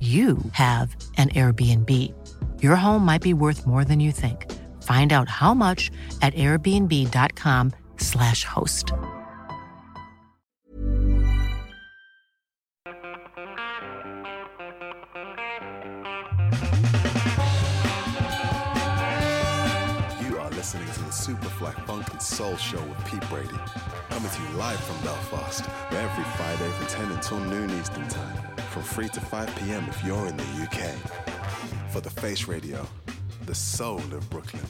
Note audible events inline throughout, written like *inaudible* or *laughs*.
you have an Airbnb. Your home might be worth more than you think. Find out how much at airbnb.com/slash host. You are listening to the Superfly Funk and Soul Show with Pete Brady. Coming to you live from Belfast every Friday from 10 until noon Eastern Time. From 3 to 5 p.m. if you're in the UK. For the Face Radio, the soul of Brooklyn.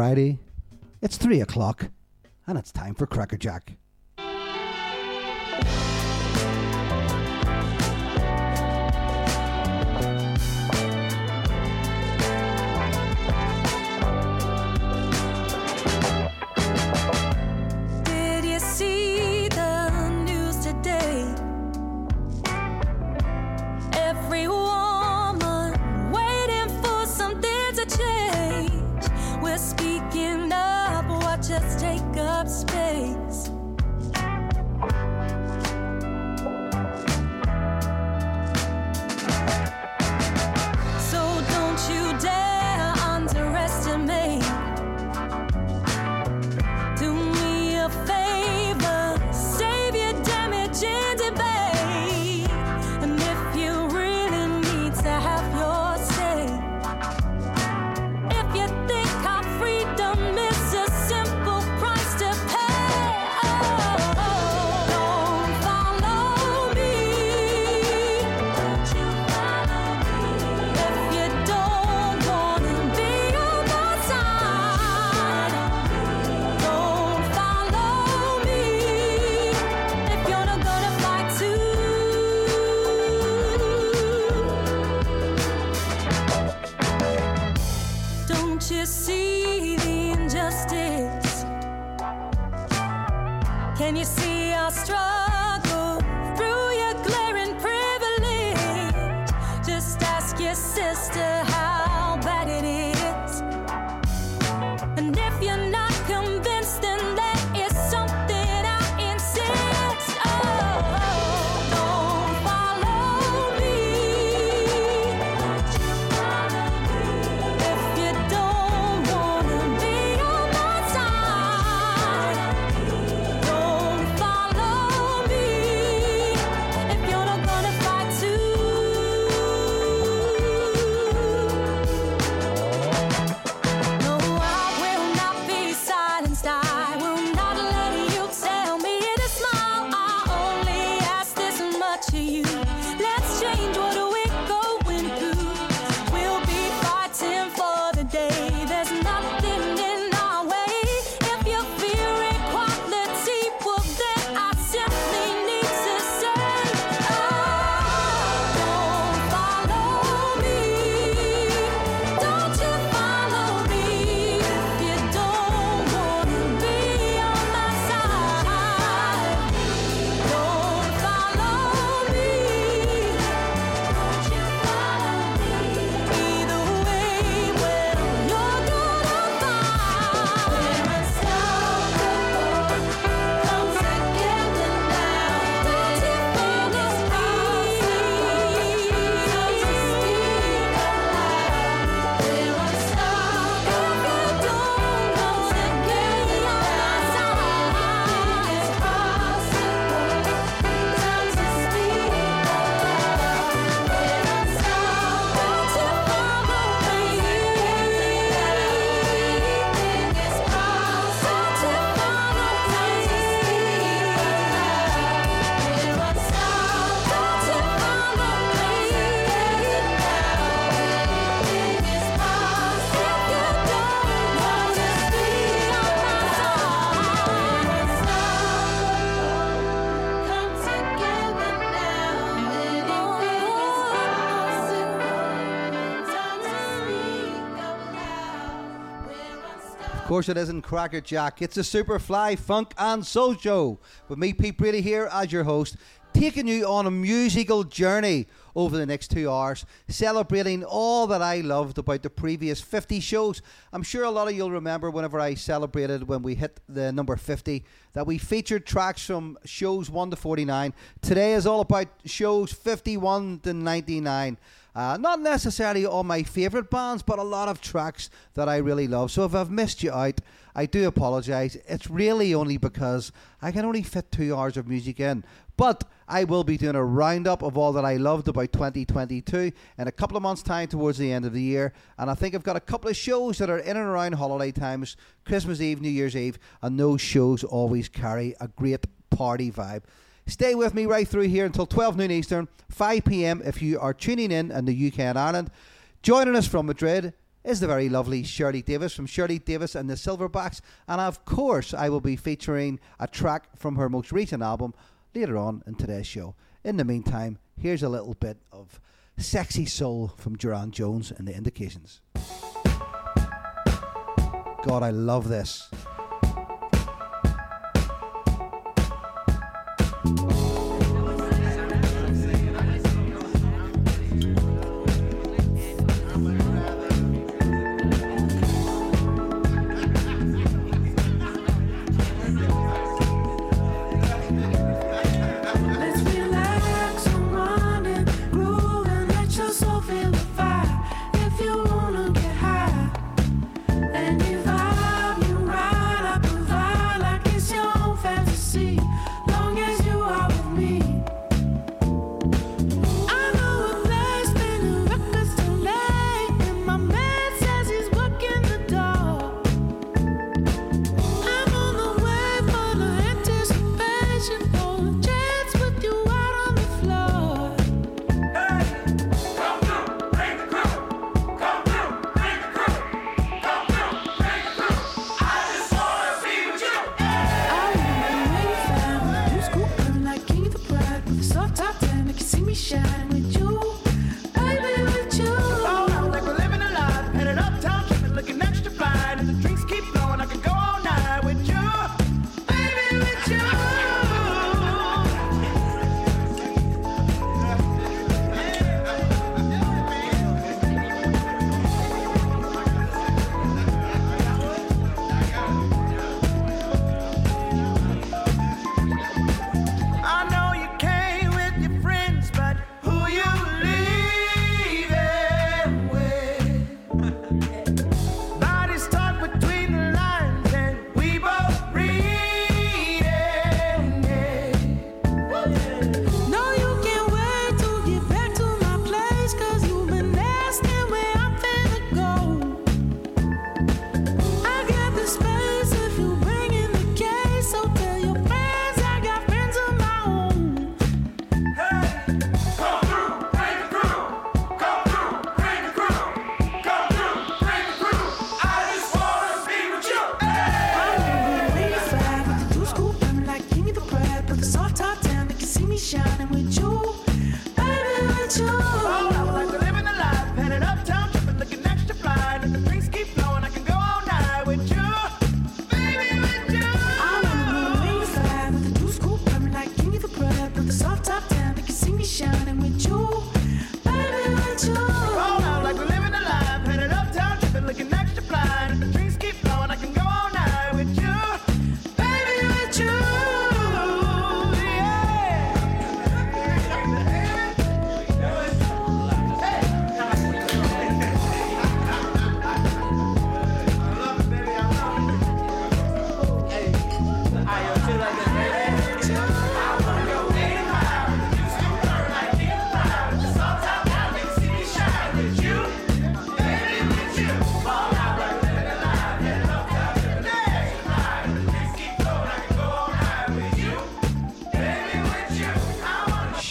Friday, it's 3 o'clock, and it's time for Cracker Jack. Course it isn't Cracker Jack. It's a Superfly Funk and Soul Show with me, Pete Brady, here as your host, taking you on a musical journey over the next two hours, celebrating all that I loved about the previous 50 shows. I'm sure a lot of you'll remember whenever I celebrated when we hit the number 50 that we featured tracks from shows 1 to 49. Today is all about shows 51 to 99. Uh, not necessarily all my favourite bands, but a lot of tracks that I really love. So if I've missed you out, I do apologise. It's really only because I can only fit two hours of music in. But I will be doing a roundup of all that I loved about 2022 in a couple of months' time towards the end of the year. And I think I've got a couple of shows that are in and around holiday times, Christmas Eve, New Year's Eve, and those shows always carry a great party vibe. Stay with me right through here until 12 noon Eastern, 5 pm if you are tuning in in the UK and Ireland. Joining us from Madrid is the very lovely Shirley Davis from Shirley Davis and the Silverbacks. And of course, I will be featuring a track from her most recent album later on in today's show. In the meantime, here's a little bit of sexy soul from Durand Jones and the Indications. God, I love this. Let's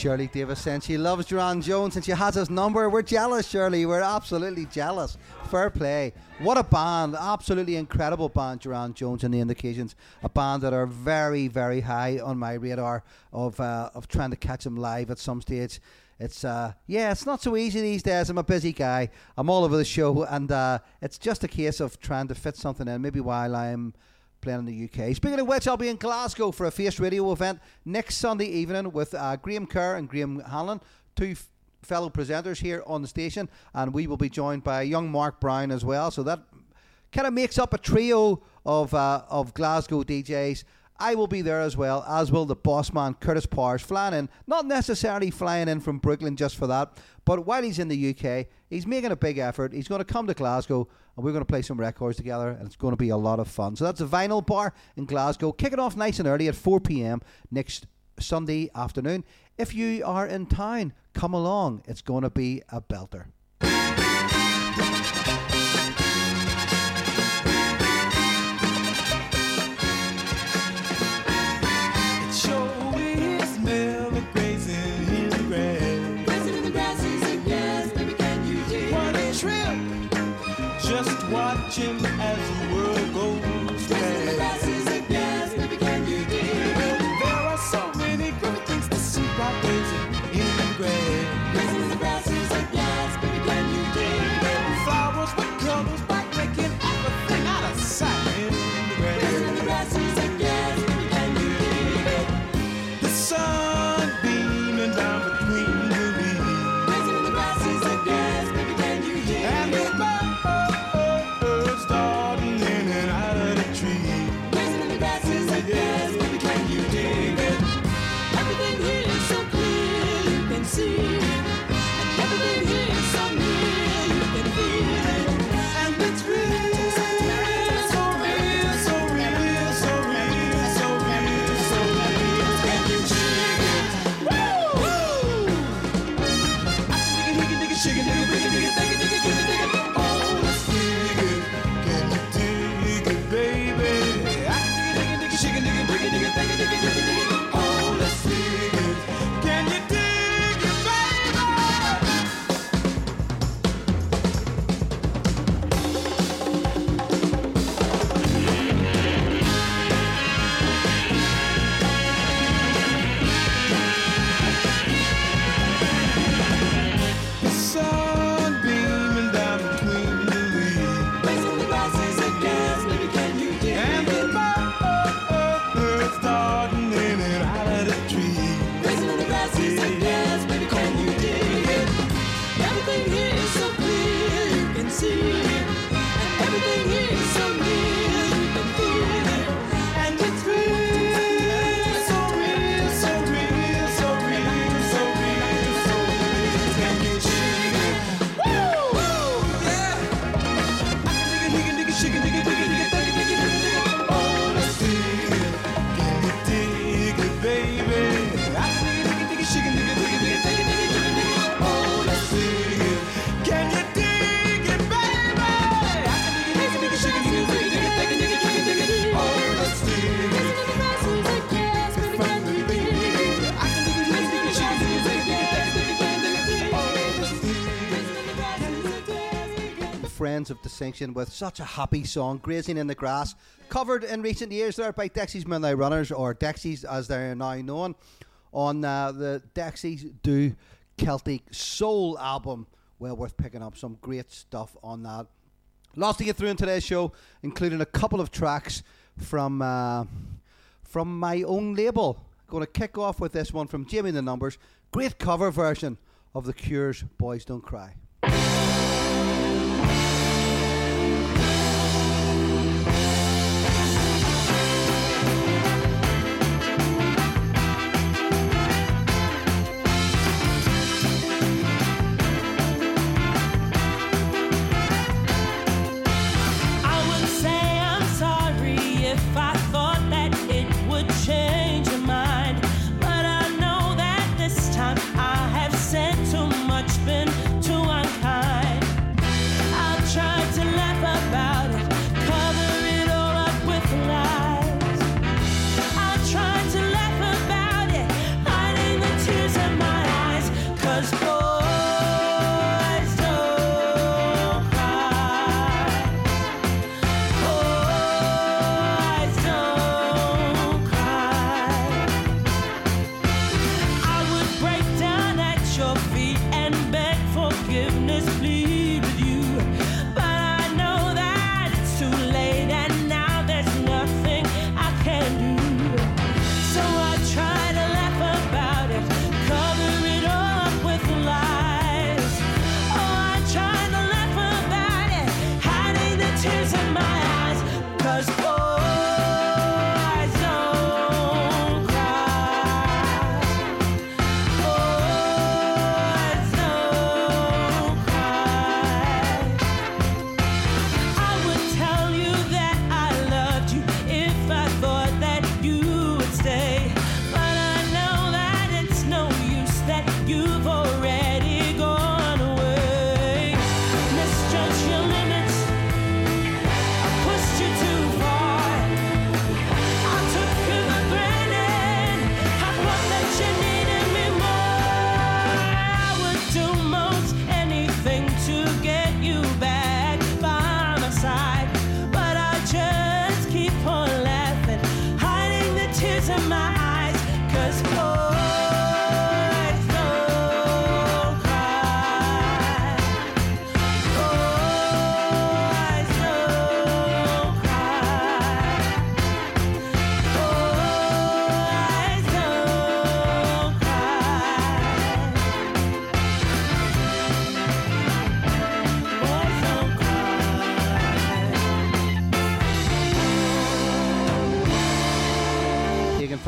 Shirley Davis saying she loves Durand Jones and she has his number. We're jealous, Shirley. We're absolutely jealous. Fair play. What a band. Absolutely incredible band, Durand Jones and the Indications. A band that are very, very high on my radar of, uh, of trying to catch them live at some stage. It's uh, yeah, it's not so easy these days. I'm a busy guy. I'm all over the show, and uh, it's just a case of trying to fit something in. Maybe while I'm playing in the UK. Speaking of which, I'll be in Glasgow for a Face Radio event next Sunday evening with uh, Graham Kerr and Graham Hanlon, two f- fellow presenters here on the station, and we will be joined by young Mark Brown as well. So that kind of makes up a trio of uh, of Glasgow DJs. I will be there as well, as will the boss man Curtis Powers, flying in, not necessarily flying in from Brooklyn just for that, but while he's in the UK, He's making a big effort. He's going to come to Glasgow and we're going to play some records together and it's going to be a lot of fun. So that's the Vinyl Bar in Glasgow. Kicking off nice and early at 4 p.m. next Sunday afternoon. If you are in town, come along. It's going to be a belter. distinction with such a happy song, Grazing in the Grass, covered in recent years there by Dexys Midnight Runners, or Dexys as they're now known, on uh, the Dexys Do Celtic Soul album. Well worth picking up some great stuff on that. Lots to get through in today's show, including a couple of tracks from uh, from my own label. Going to kick off with this one from Jamie the Numbers, great cover version of The Cure's "Boys Don't Cry."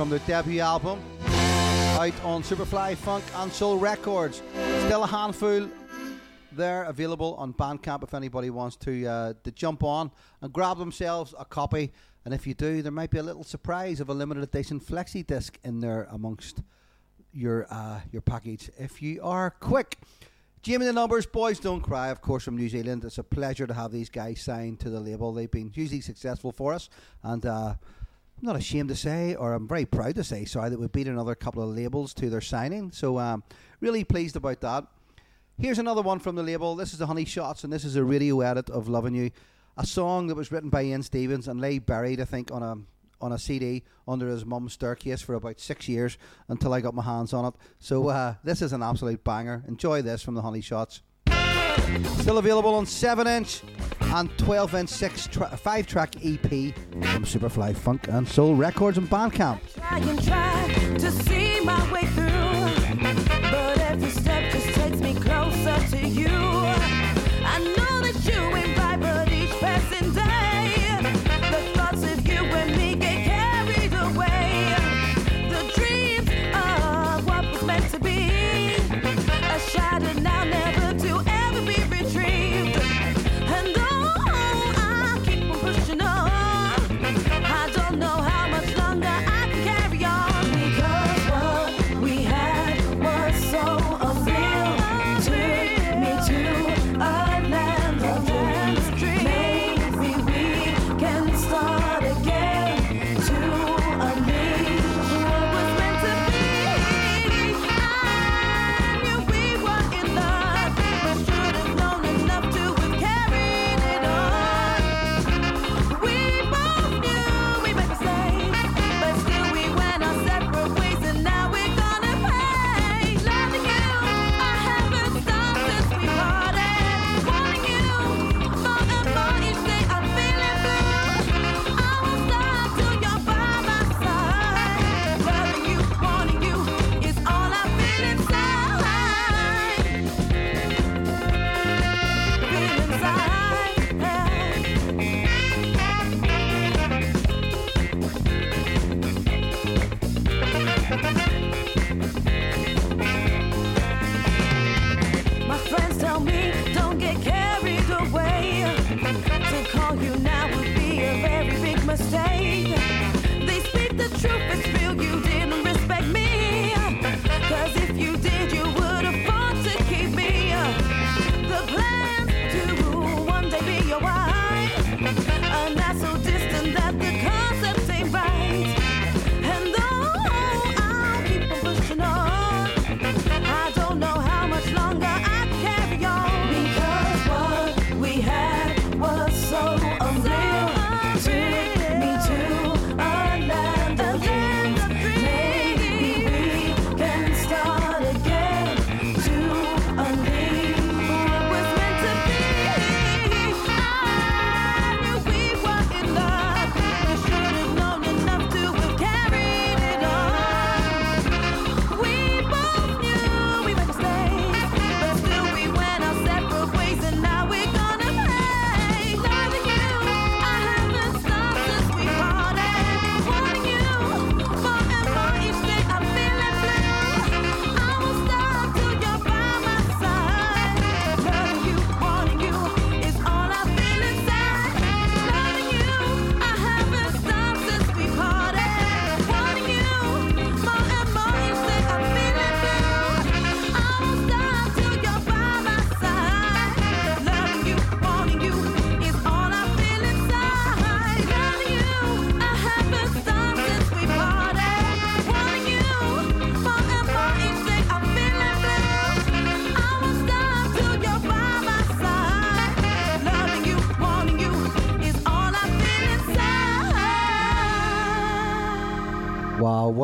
From their debut album out on Superfly Funk and Soul Records. Still a handful there available on Bandcamp if anybody wants to uh, to jump on and grab themselves a copy. And if you do, there might be a little surprise of a limited edition flexi disc in there amongst your uh, your package if you are quick. Jamie the Numbers, Boys Don't Cry, of course, from New Zealand. It's a pleasure to have these guys signed to the label. They've been hugely successful for us, and uh, I'm not ashamed to say, or I'm very proud to say, sorry, that we beat another couple of labels to their signing. So, um, really pleased about that. Here's another one from the label. This is the Honey Shots, and this is a radio edit of Loving You, a song that was written by Ian Stevens and lay buried, I think, on a on a CD under his mum's staircase for about six years until I got my hands on it. So uh, this is an absolute banger. Enjoy this from the Honey Shots. Still available on 7 inch and 12 and 6 tra- 5 track EP from Superfly Funk and Soul Records and Bandcamp.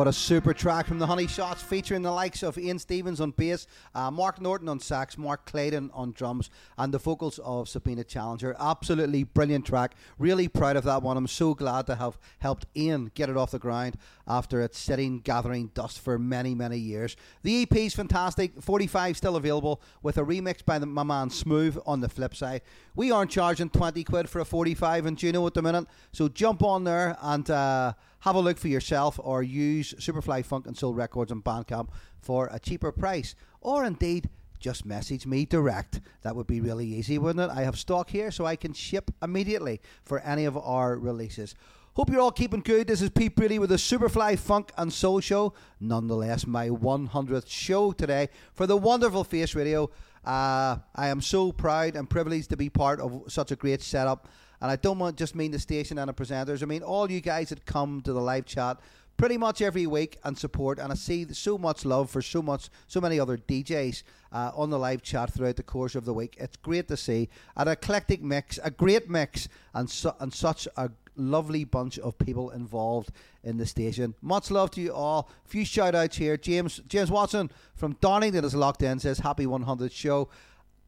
A super track from the Honey Shots featuring the likes of Ian Stevens on bass, uh, Mark Norton on sax, Mark Clayton on drums, and the vocals of Sabina Challenger. Absolutely brilliant track. Really proud of that one. I'm so glad to have helped Ian get it off the ground after it's sitting gathering dust for many, many years. The EP is fantastic. 45 still available with a remix by the, my man Smooth on the flip side. We aren't charging 20 quid for a 45 in Juno at the minute, so jump on there and uh, have a look for yourself or use Superfly Funk and Soul Records on Bandcamp for a cheaper price. Or indeed, just message me direct. That would be really easy, wouldn't it? I have stock here so I can ship immediately for any of our releases. Hope you're all keeping good. This is Pete Brady with the Superfly Funk and Soul Show. Nonetheless, my 100th show today for the wonderful Face Radio. Uh, I am so proud and privileged to be part of such a great setup. And I don't want just mean the station and the presenters. I mean all you guys that come to the live chat pretty much every week and support. And I see so much love for so much, so many other DJs uh, on the live chat throughout the course of the week. It's great to see an eclectic mix, a great mix, and su- and such a lovely bunch of people involved in the station. Much love to you all. A Few shout outs here. James James Watson from Darlington is locked in. Says happy 100th show.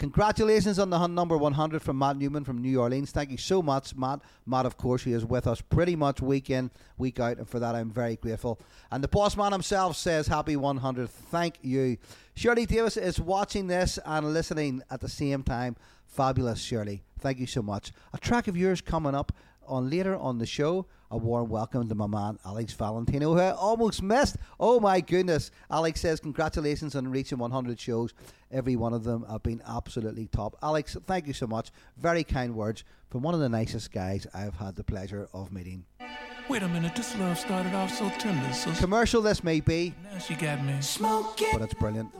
Congratulations on the number 100 from Matt Newman from New Orleans. Thank you so much, Matt. Matt, of course, he is with us pretty much week in, week out, and for that I'm very grateful. And the boss man himself says happy 100. Thank you. Shirley Davis is watching this and listening at the same time. Fabulous, Shirley. Thank you so much. A track of yours coming up on later on the show. A warm welcome to my man Alex Valentino, who I almost missed. Oh my goodness! Alex says congratulations on reaching 100 shows. Every one of them have been absolutely top. Alex, thank you so much. Very kind words from one of the nicest guys I've had the pleasure of meeting. Wait a minute, this love started off so tender, so Commercial this may be, now she got me. Smoking. but it's brilliant.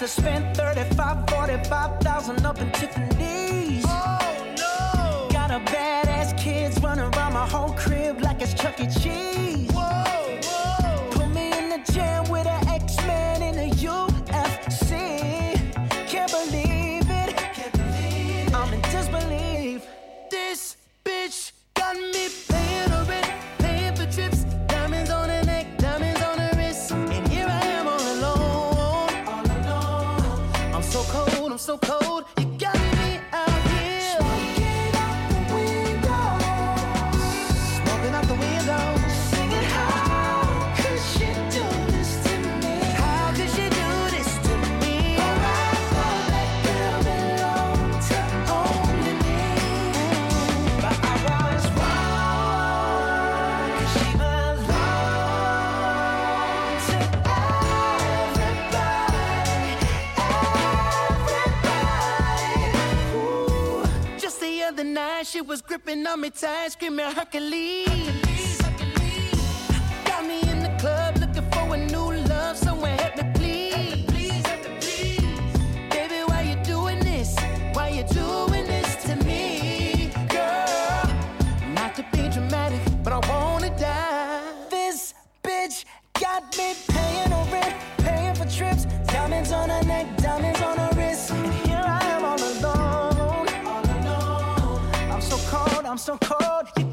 Have spent 35, 45,000 up in Tiffany's. Oh no! Got a badass kids running around my whole crib like it's Chuck E. Cheese. So cold. She was gripping on me tight, screaming Hercules. Got me in the club looking for a new love, someone help me please. Baby, why you doing this? Why you doing this to me, girl? Not to be dramatic, but I wanna die. This bitch got me paying her rent, paying for trips, diamonds on her neck, diamonds I'm so cold. You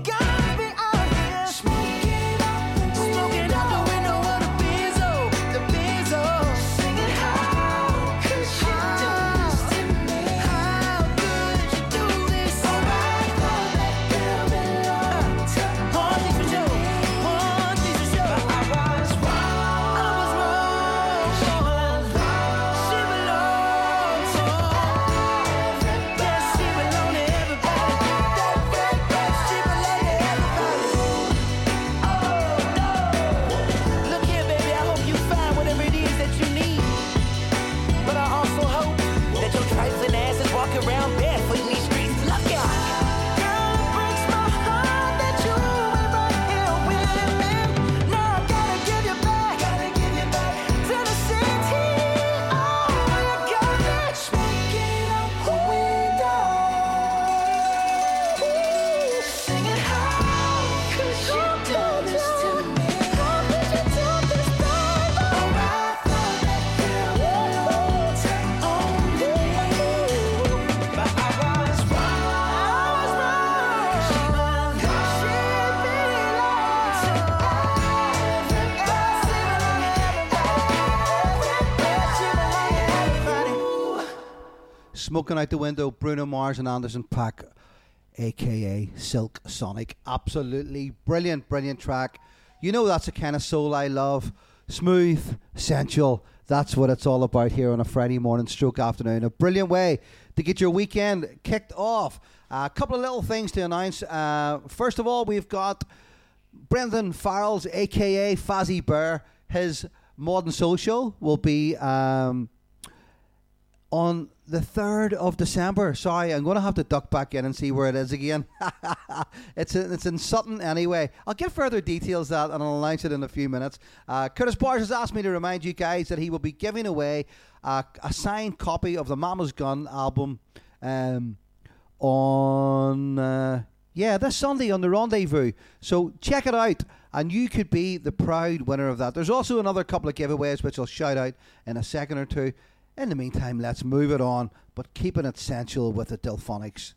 Smoking out the window, Bruno Mars and Anderson Paak, aka Silk Sonic. Absolutely brilliant, brilliant track. You know that's the kind of soul I love. Smooth, sensual. That's what it's all about here on a Friday morning stroke afternoon. A brilliant way to get your weekend kicked off. A couple of little things to announce. Uh, first of all, we've got Brendan Farrell's, aka Fazzy Bear. His modern show will be um, on the 3rd of December. Sorry, I'm going to have to duck back in and see where it is again. *laughs* it's, in, it's in Sutton anyway. I'll get further details that and I'll announce it in a few minutes. Uh, Curtis Powers has asked me to remind you guys that he will be giving away a, a signed copy of the Mama's Gun album um, on. Uh, yeah, this Sunday on the Rendezvous. So check it out, and you could be the proud winner of that. There's also another couple of giveaways which I'll shout out in a second or two. In the meantime, let's move it on, but keeping it sensual with the Delphonics.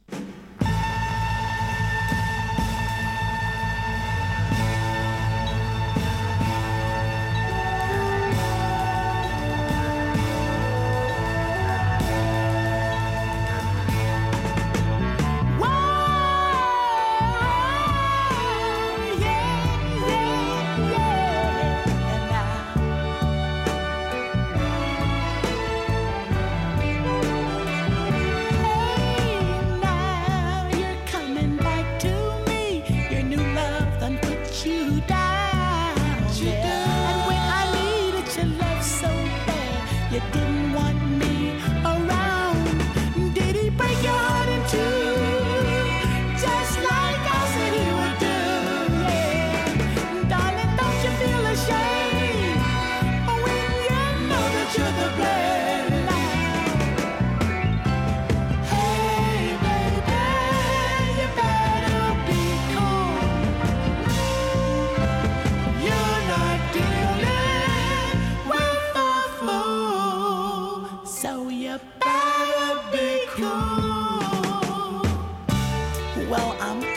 Well, I'm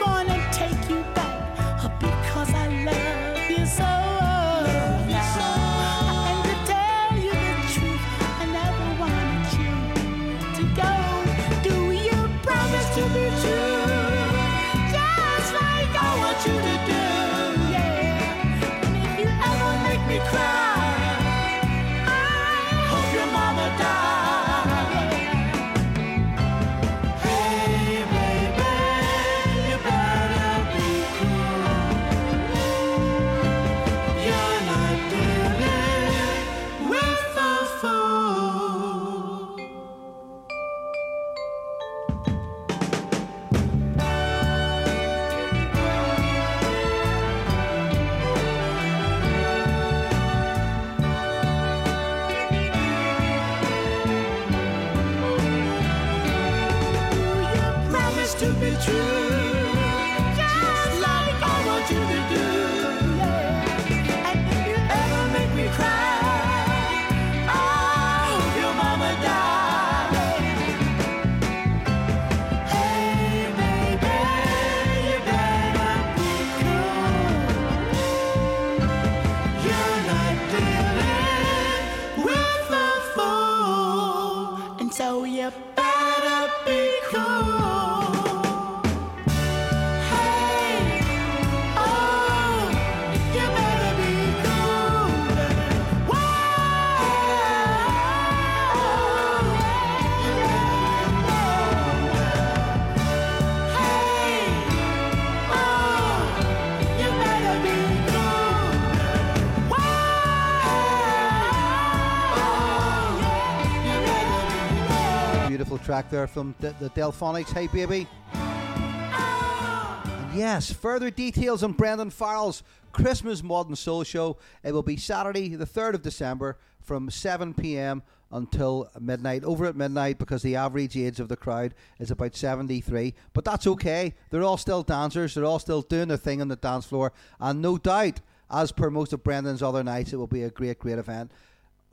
track there from the, the Delfonics. Hey, baby. And yes, further details on Brendan Farrell's Christmas Modern Soul Show. It will be Saturday, the 3rd of December, from 7 p.m. until midnight. Over at midnight because the average age of the crowd is about 73. But that's okay. They're all still dancers, they're all still doing their thing on the dance floor. And no doubt, as per most of Brendan's other nights, it will be a great, great event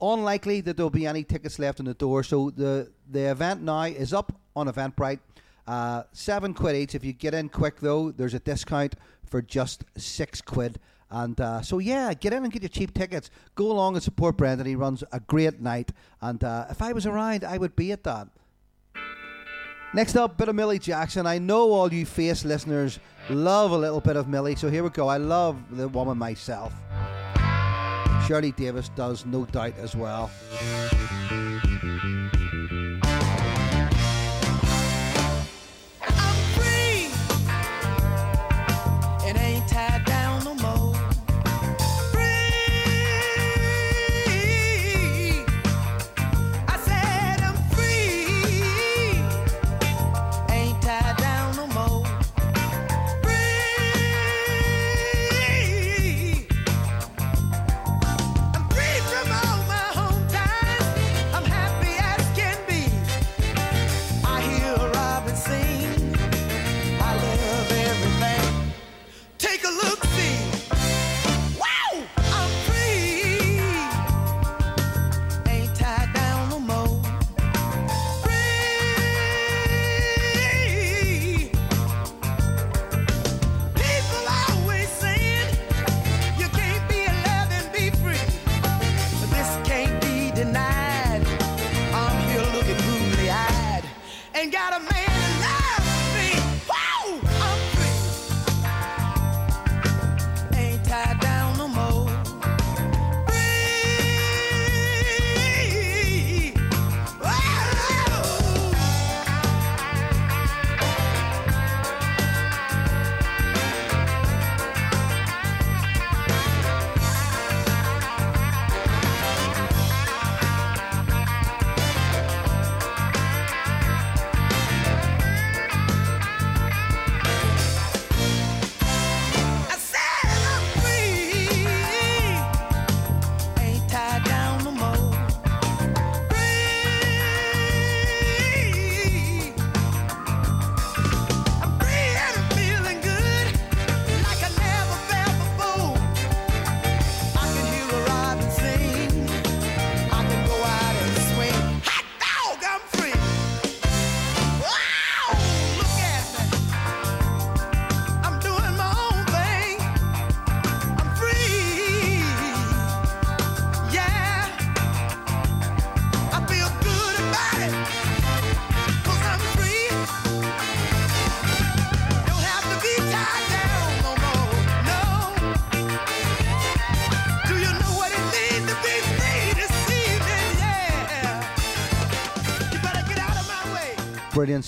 unlikely that there'll be any tickets left in the door. So the the event now is up on Eventbrite. Uh, seven quid each. If you get in quick though, there's a discount for just six quid. And uh, so yeah, get in and get your cheap tickets. Go along and support Brendan. He runs a great night. And uh, if I was around, I would be at that. Next up, bit of Millie Jackson. I know all you face listeners love a little bit of Millie, so here we go. I love the woman myself. Shirley Davis does, no doubt, as well.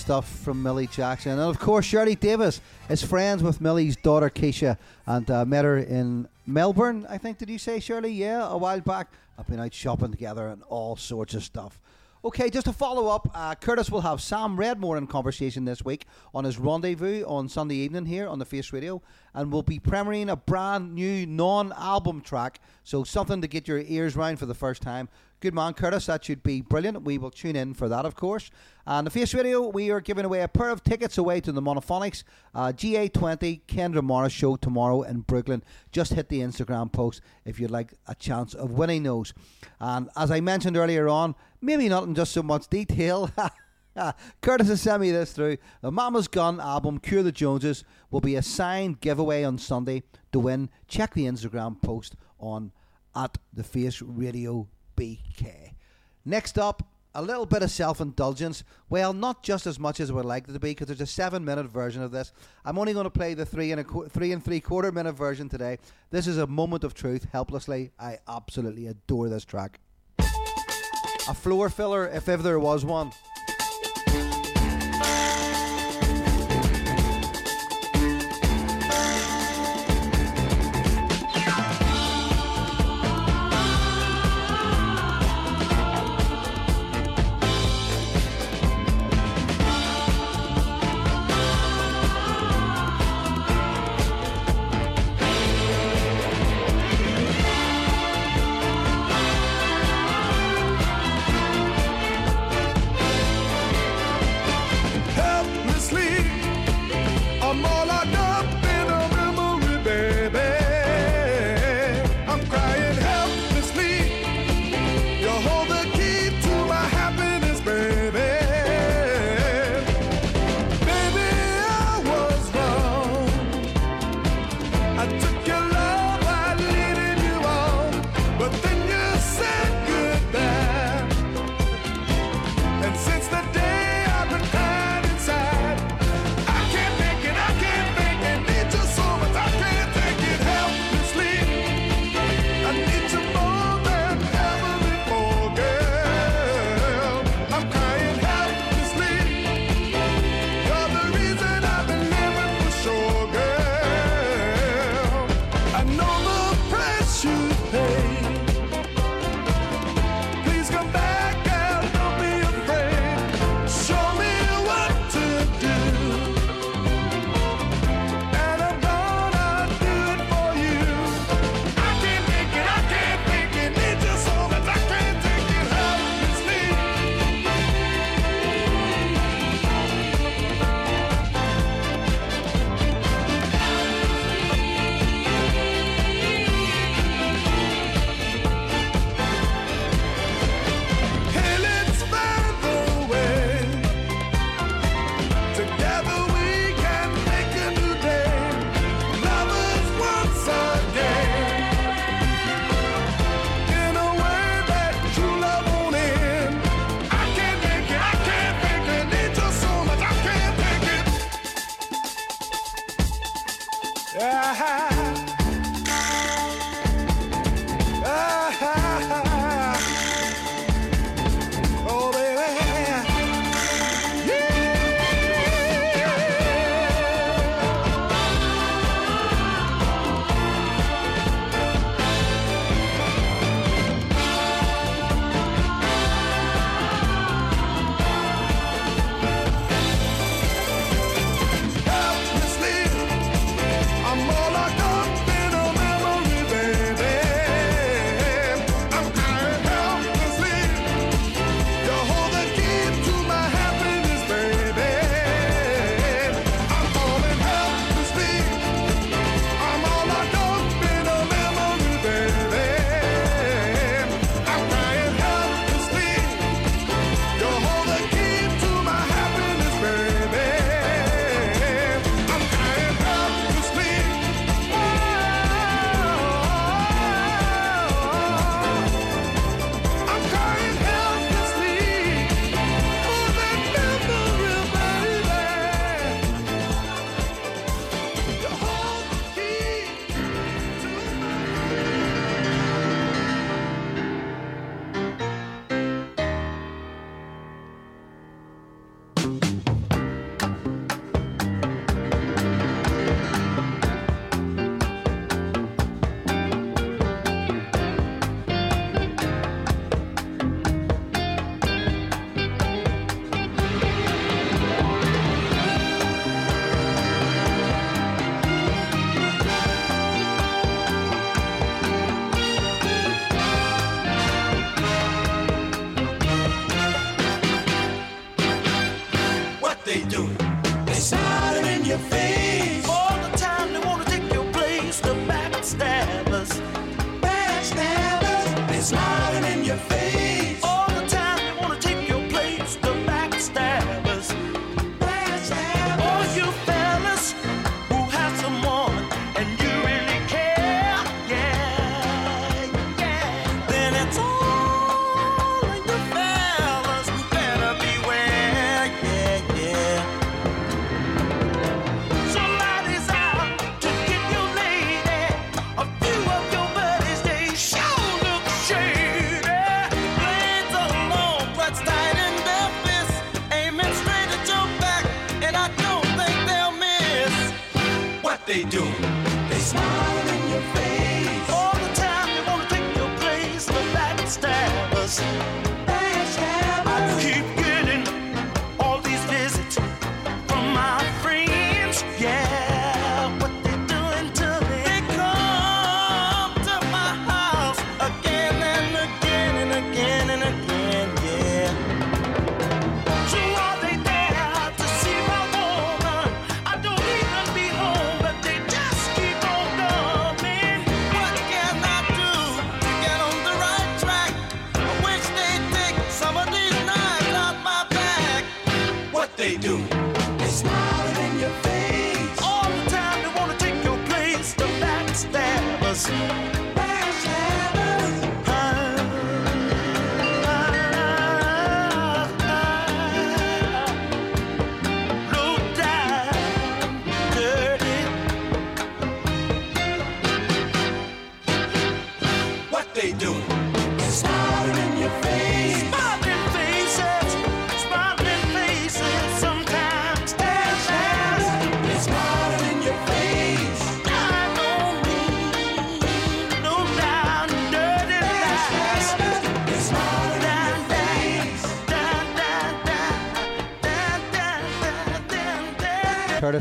Stuff from Millie Jackson. And of course, Shirley Davis is friends with Millie's daughter Keisha and uh, met her in Melbourne, I think. Did you say, Shirley? Yeah, a while back. I've been out shopping together and all sorts of stuff. Okay, just to follow up, uh, Curtis will have Sam Redmore in conversation this week on his rendezvous on Sunday evening here on the Face Radio, and we'll be premiering a brand new non-album track, so something to get your ears round for the first time. Good man, Curtis. That should be brilliant. We will tune in for that, of course. And the Face Radio, we are giving away a pair of tickets away to the Monophonics uh, GA20 Kendra Morris show tomorrow in Brooklyn. Just hit the Instagram post if you'd like a chance of winning those. And as I mentioned earlier on, maybe not in just so much detail. *laughs* Curtis has sent me this through. The Mama's Gun album, Cure the Joneses, will be a signed giveaway on Sunday to win. Check the Instagram post on at the Face Radio BK. Next up, a little bit of self indulgence. Well, not just as much as would like it to be, because there's a seven minute version of this. I'm only going to play the three and a qu- three and three quarter minute version today. This is a moment of truth. Helplessly, I absolutely adore this track. A floor filler, if ever there was one.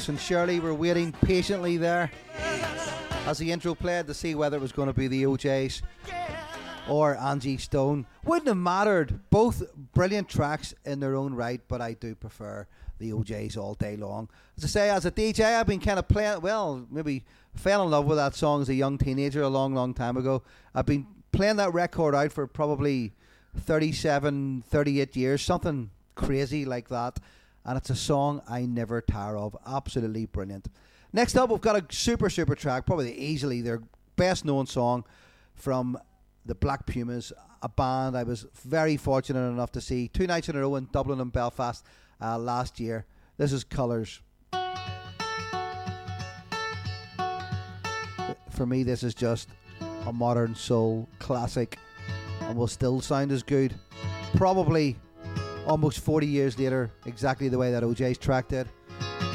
Curtis and Shirley were waiting patiently there as the intro played to see whether it was going to be the O'Jays or Angie Stone. Wouldn't have mattered. Both brilliant tracks in their own right, but I do prefer the O'Jays all day long. As I say, as a DJ, I've been kind of playing, well, maybe fell in love with that song as a young teenager a long, long time ago. I've been playing that record out for probably 37, 38 years, something crazy like that. And it's a song I never tire of. Absolutely brilliant. Next up, we've got a super, super track, probably easily their best known song from the Black Pumas, a band I was very fortunate enough to see two nights in a row in Dublin and Belfast uh, last year. This is Colours. For me, this is just a modern soul classic and will still sound as good. Probably almost 40 years later, exactly the way that O'Jays' track did.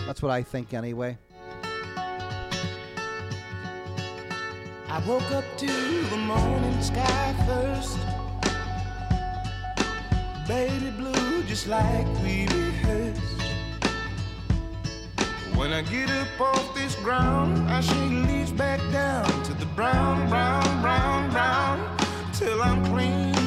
That's what I think, anyway. I woke up to the morning sky first. Baby blue, just like we rehearsed. When I get up off this ground, I shake leaves back down to the brown, brown, brown, brown, till I'm clean.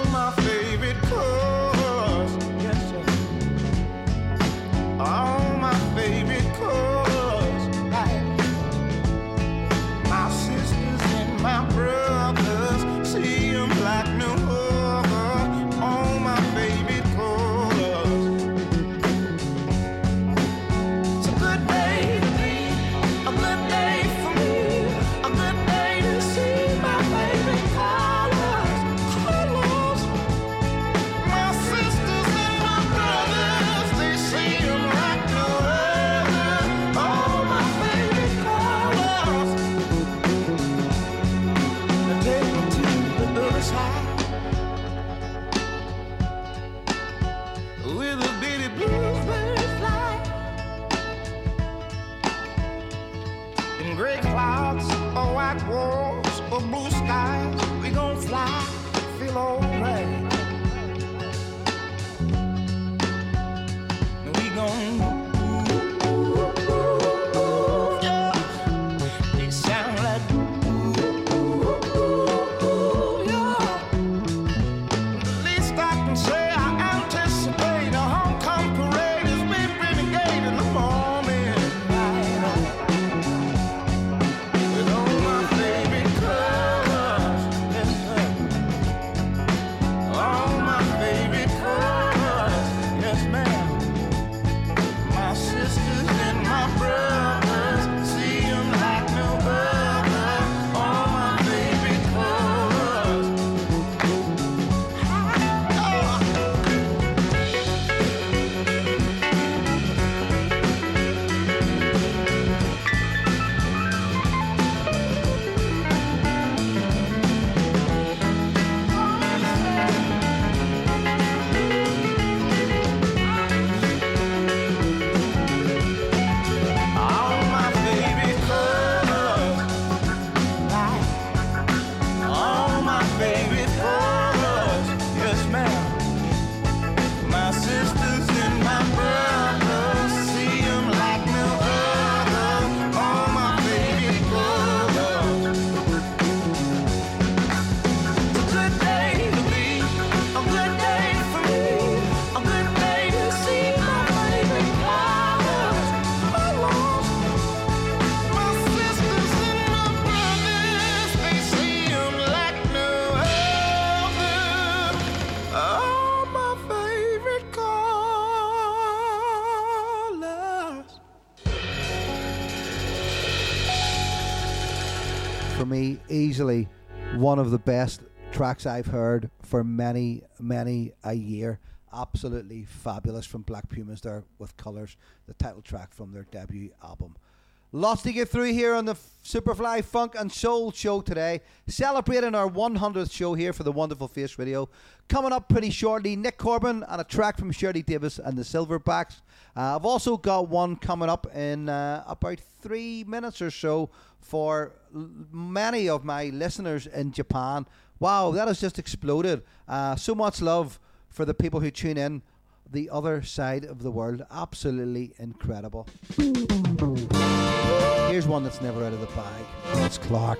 one of the best tracks I've heard for many, many a year. Absolutely fabulous from Black Pumas there with Colours, the title track from their debut album. Lots to get through here on the Superfly Funk and Soul show today. Celebrating our 100th show here for the Wonderful Face Radio. Coming up pretty shortly, Nick Corbin and a track from Shirley Davis and the Silverbacks. Uh, I've also got one coming up in uh, about three minutes or so for many of my listeners in Japan. Wow, that has just exploded. Uh, so much love for the people who tune in the other side of the world. Absolutely incredible. Here's one that's never out of the bag. It's Clark.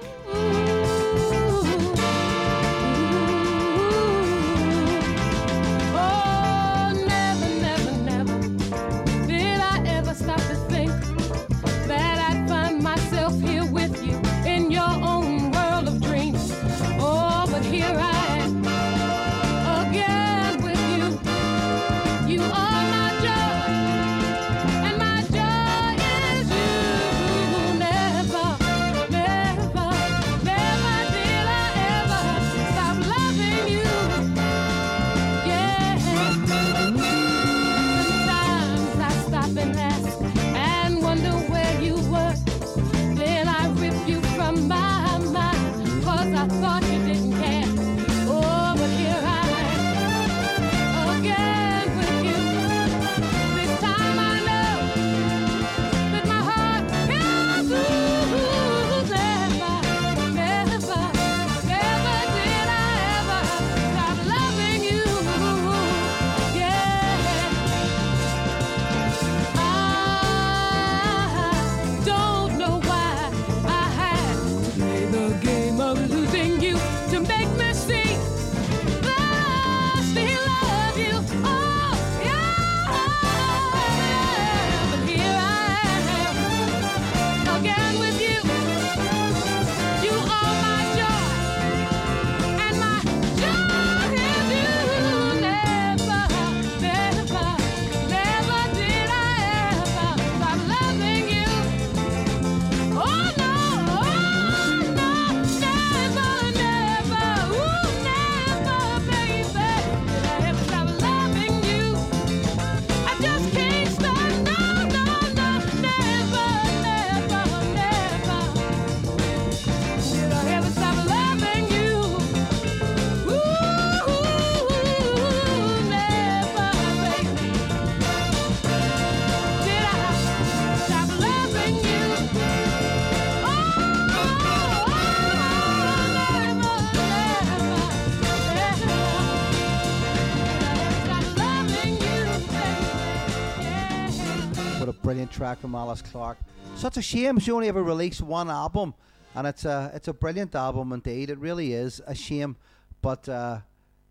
Track from Alice Clark. Such a shame she only ever released one album, and it's a it's a brilliant album indeed. It really is a shame, but uh,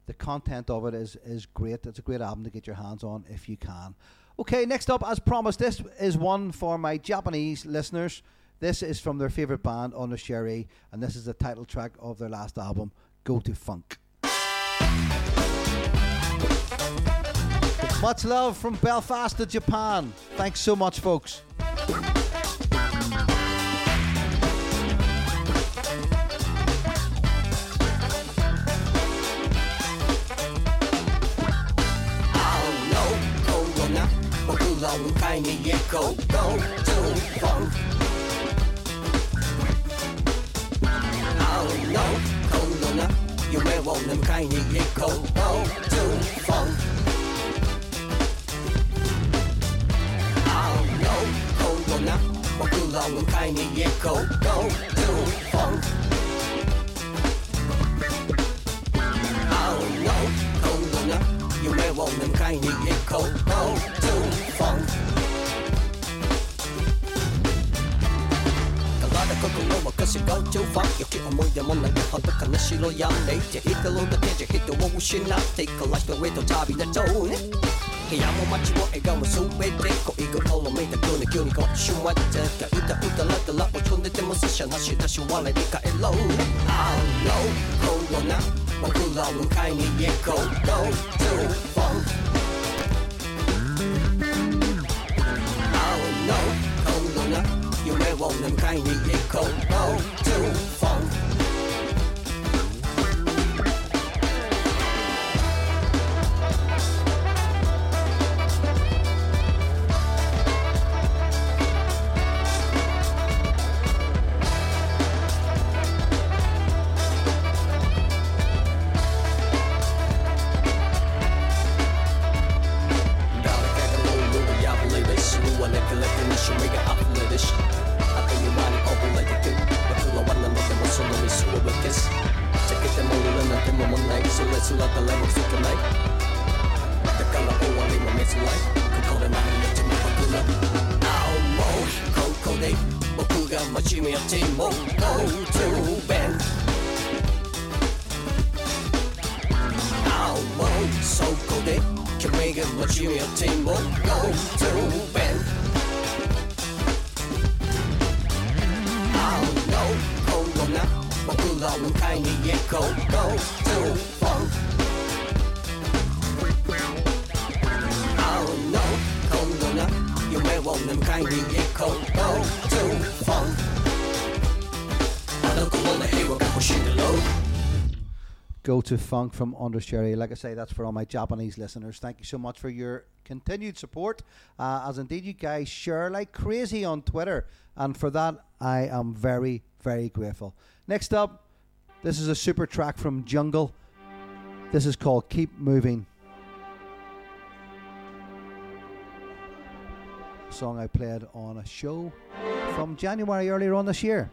the content of it is is great. It's a great album to get your hands on if you can. Okay, next up, as promised, this is one for my Japanese listeners. This is from their favorite band, Under Sherry, and this is the title track of their last album, Go to Funk. Much love from Belfast to Japan. Thanks so much, folks. Oh no, Corona, you want them kind of to funk. うな僕らを迎えに行こう Go to funk Oh no Corona 夢を迎えに行こう Go to funk 体心を貸し Go to funk 良き思い出もないほど悲しろやめて生きるだけじゃ人を失っていくから人へと旅立とうね部屋も街も笑顔も全て恋心めたくに急にこっちまって歌歌らから落ち込んでても拙者なしだし笑いに帰ろう。Oh no コロナ僕らを迎えに行こう。Go to funk Oh no コロナ夢を迎えに行こう。Go to funk to Funk from Under Sherry. Like I say, that's for all my Japanese listeners. Thank you so much for your continued support, uh, as indeed you guys share like crazy on Twitter, and for that I am very, very grateful. Next up, this is a super track from Jungle. This is called Keep Moving. Song I played on a show from January earlier on this year.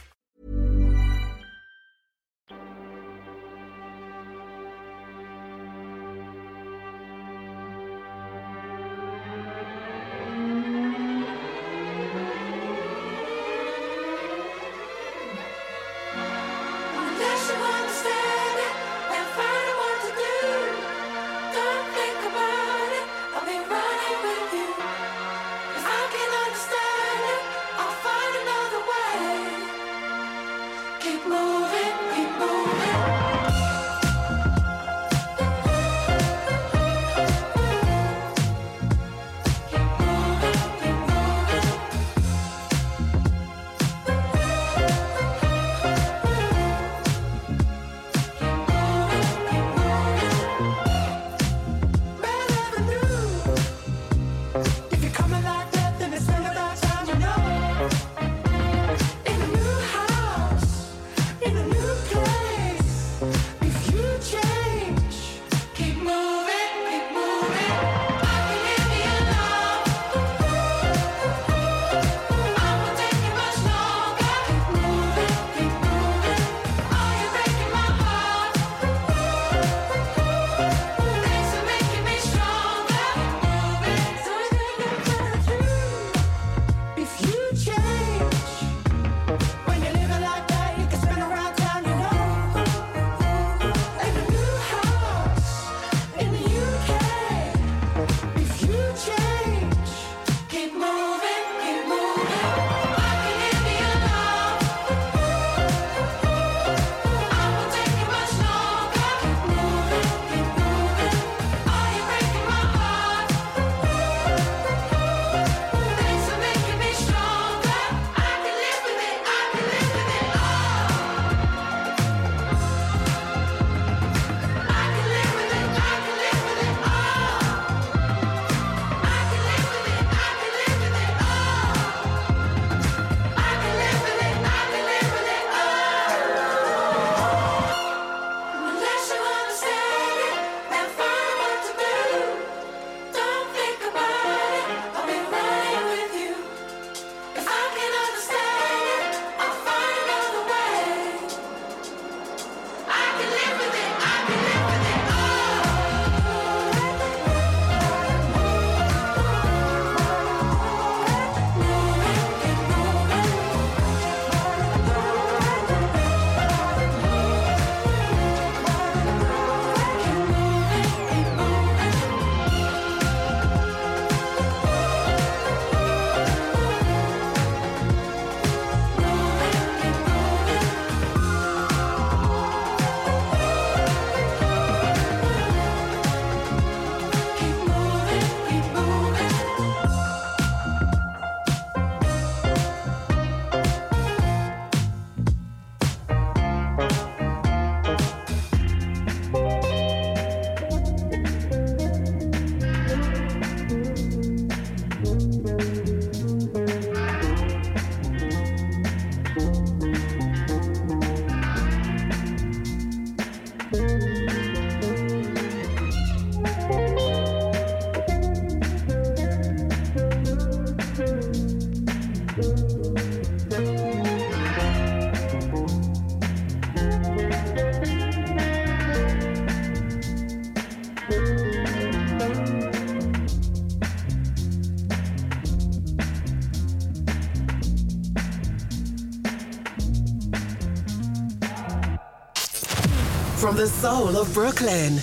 From the soul of Brooklyn,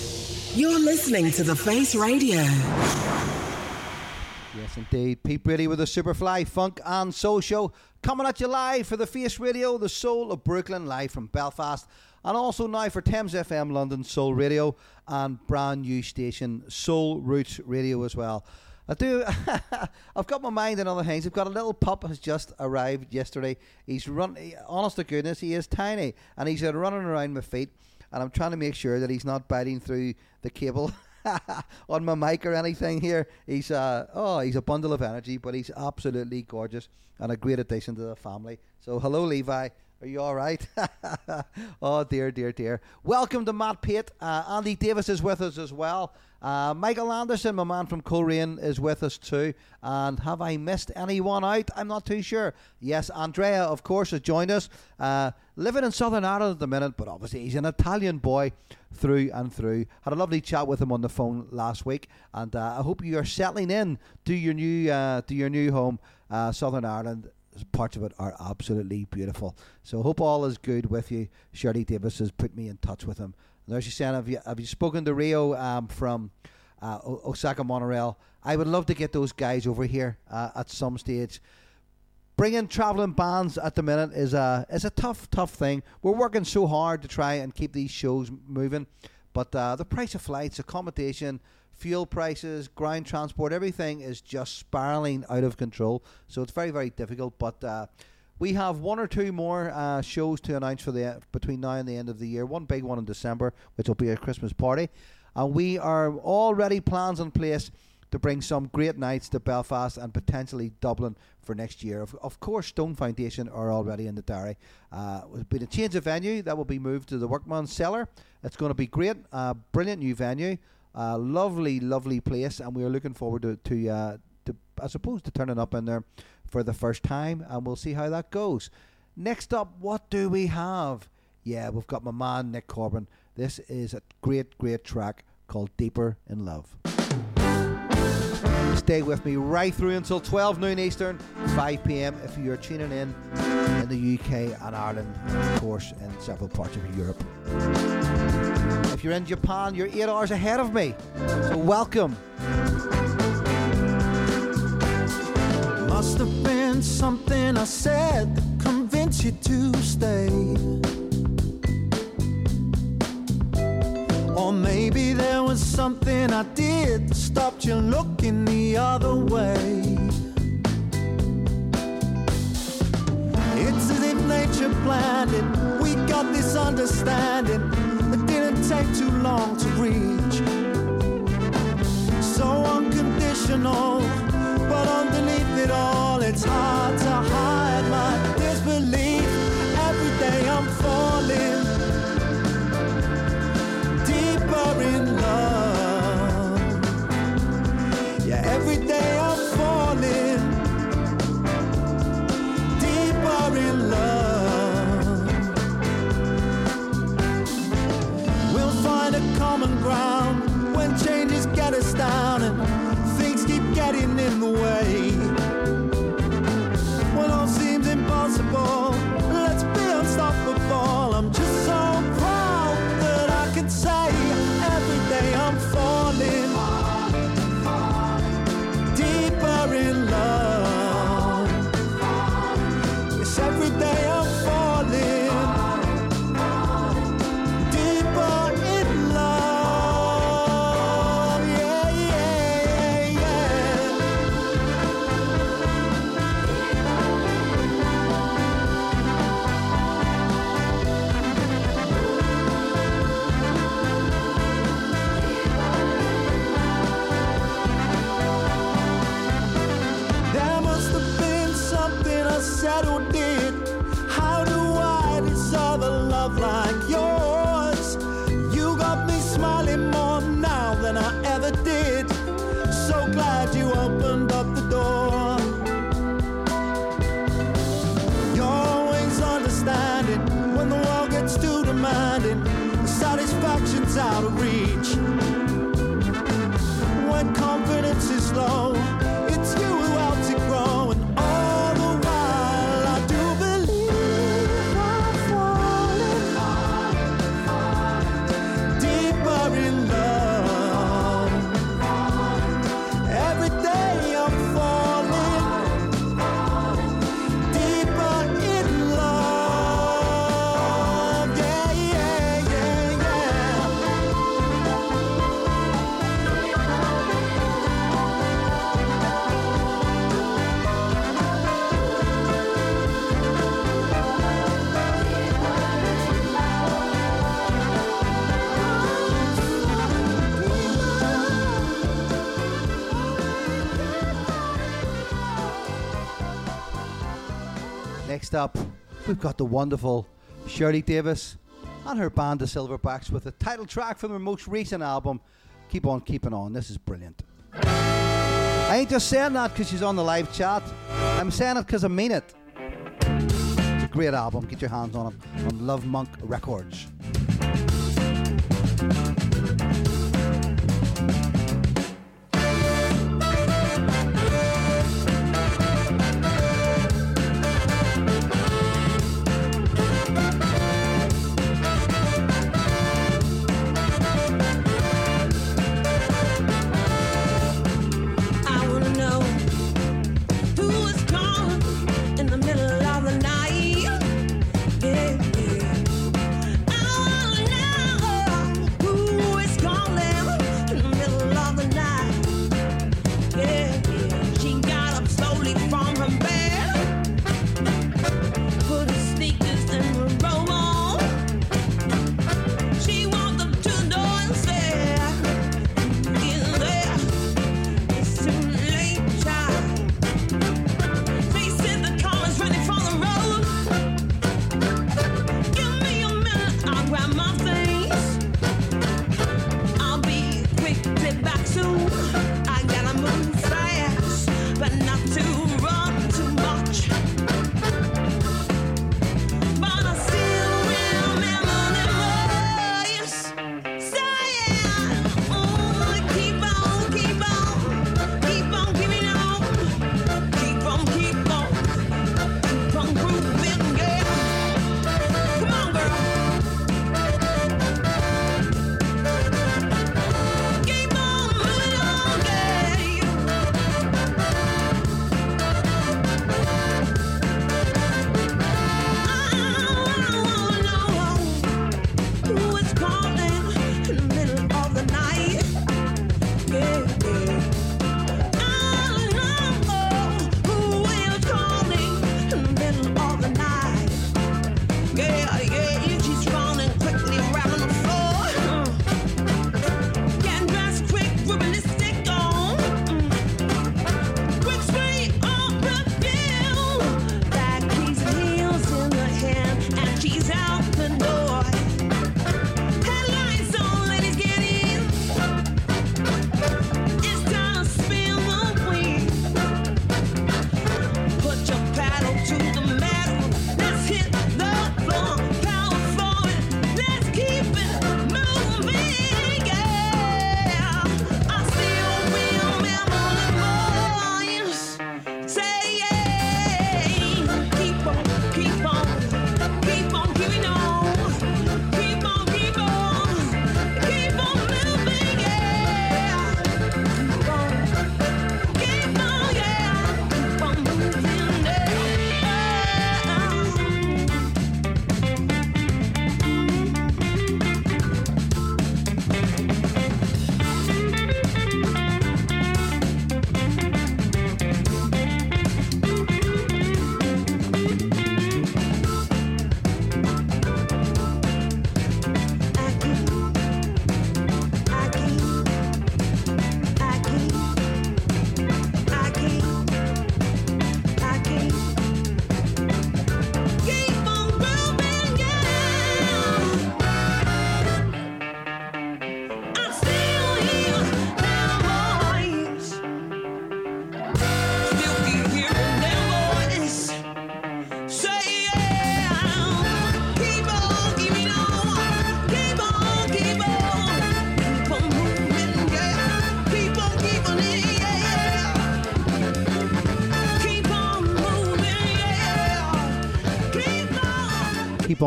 you're listening to The Face Radio. Yes, indeed. Pete Brady with a Superfly Funk and Soul Show coming at you live for The Face Radio, The Soul of Brooklyn, live from Belfast, and also now for Thames FM London Soul Radio and brand new station Soul Roots Radio as well. I do. *laughs* I've got my mind on other things. I've got a little pup has just arrived yesterday. He's run. Honest to goodness, he is tiny, and he's running around my feet and I'm trying to make sure that he's not biting through the cable. *laughs* on my mic or anything here. He's uh oh he's a bundle of energy, but he's absolutely gorgeous and a great addition to the family. So hello Levi, are you all right? *laughs* oh dear, dear, dear. Welcome to Matt Pate. Uh, Andy Davis is with us as well. Uh, Michael Anderson, my man from Coleraine, is with us too. And have I missed anyone out? I'm not too sure. Yes, Andrea, of course, has joined us. Uh, living in Southern Ireland at the minute, but obviously he's an Italian boy through and through. Had a lovely chat with him on the phone last week, and uh, I hope you are settling in to your new uh, to your new home, uh, Southern Ireland. Parts of it are absolutely beautiful. So hope all is good with you. Shirley Davis has put me in touch with him. And there she's saying, have you have you spoken to Rio um, from uh, Osaka Monorail? I would love to get those guys over here uh, at some stage bringing traveling bands at the minute is a is a tough tough thing. We're working so hard to try and keep these shows moving, but uh, the price of flights, accommodation, fuel prices, ground transport, everything is just spiraling out of control. So it's very very difficult. But uh, we have one or two more uh, shows to announce for the between now and the end of the year. One big one in December, which will be a Christmas party, and we are already plans in place to bring some great nights to Belfast and potentially Dublin for next year. Of, of course, Stone Foundation are already in the diary. Uh, there's been a change of venue that will be moved to the Workman's Cellar. It's going to be great, uh, brilliant new venue, uh, lovely, lovely place, and we are looking forward to, to, uh, to, I suppose, to turning up in there for the first time, and we'll see how that goes. Next up, what do we have? Yeah, we've got my man Nick Corbin. This is a great, great track called Deeper in Love. Stay with me right through until 12 noon Eastern, 5 pm if you're tuning in in the UK and Ireland, of course, in several parts of Europe. If you're in Japan, you're eight hours ahead of me. So welcome. Must have been something I said that convinced you to stay. Or maybe there was something I did that stopped you looking the other way. It's as if nature planned it. We got this understanding take too long to reach so unconditional. But underneath it all, it's hard to hide my disbelief. Every day I'm falling deeper in love. Yeah, every day I'm ground when changes get us down and things keep getting in the way. When all seems impossible, Next up, we've got the wonderful Shirley Davis and her band, the Silverbacks, with the title track from their most recent album, Keep On Keeping On. This is brilliant. I ain't just saying that because she's on the live chat. I'm saying it because I mean it. It's a great album. Get your hands on it on Lovemonk Records.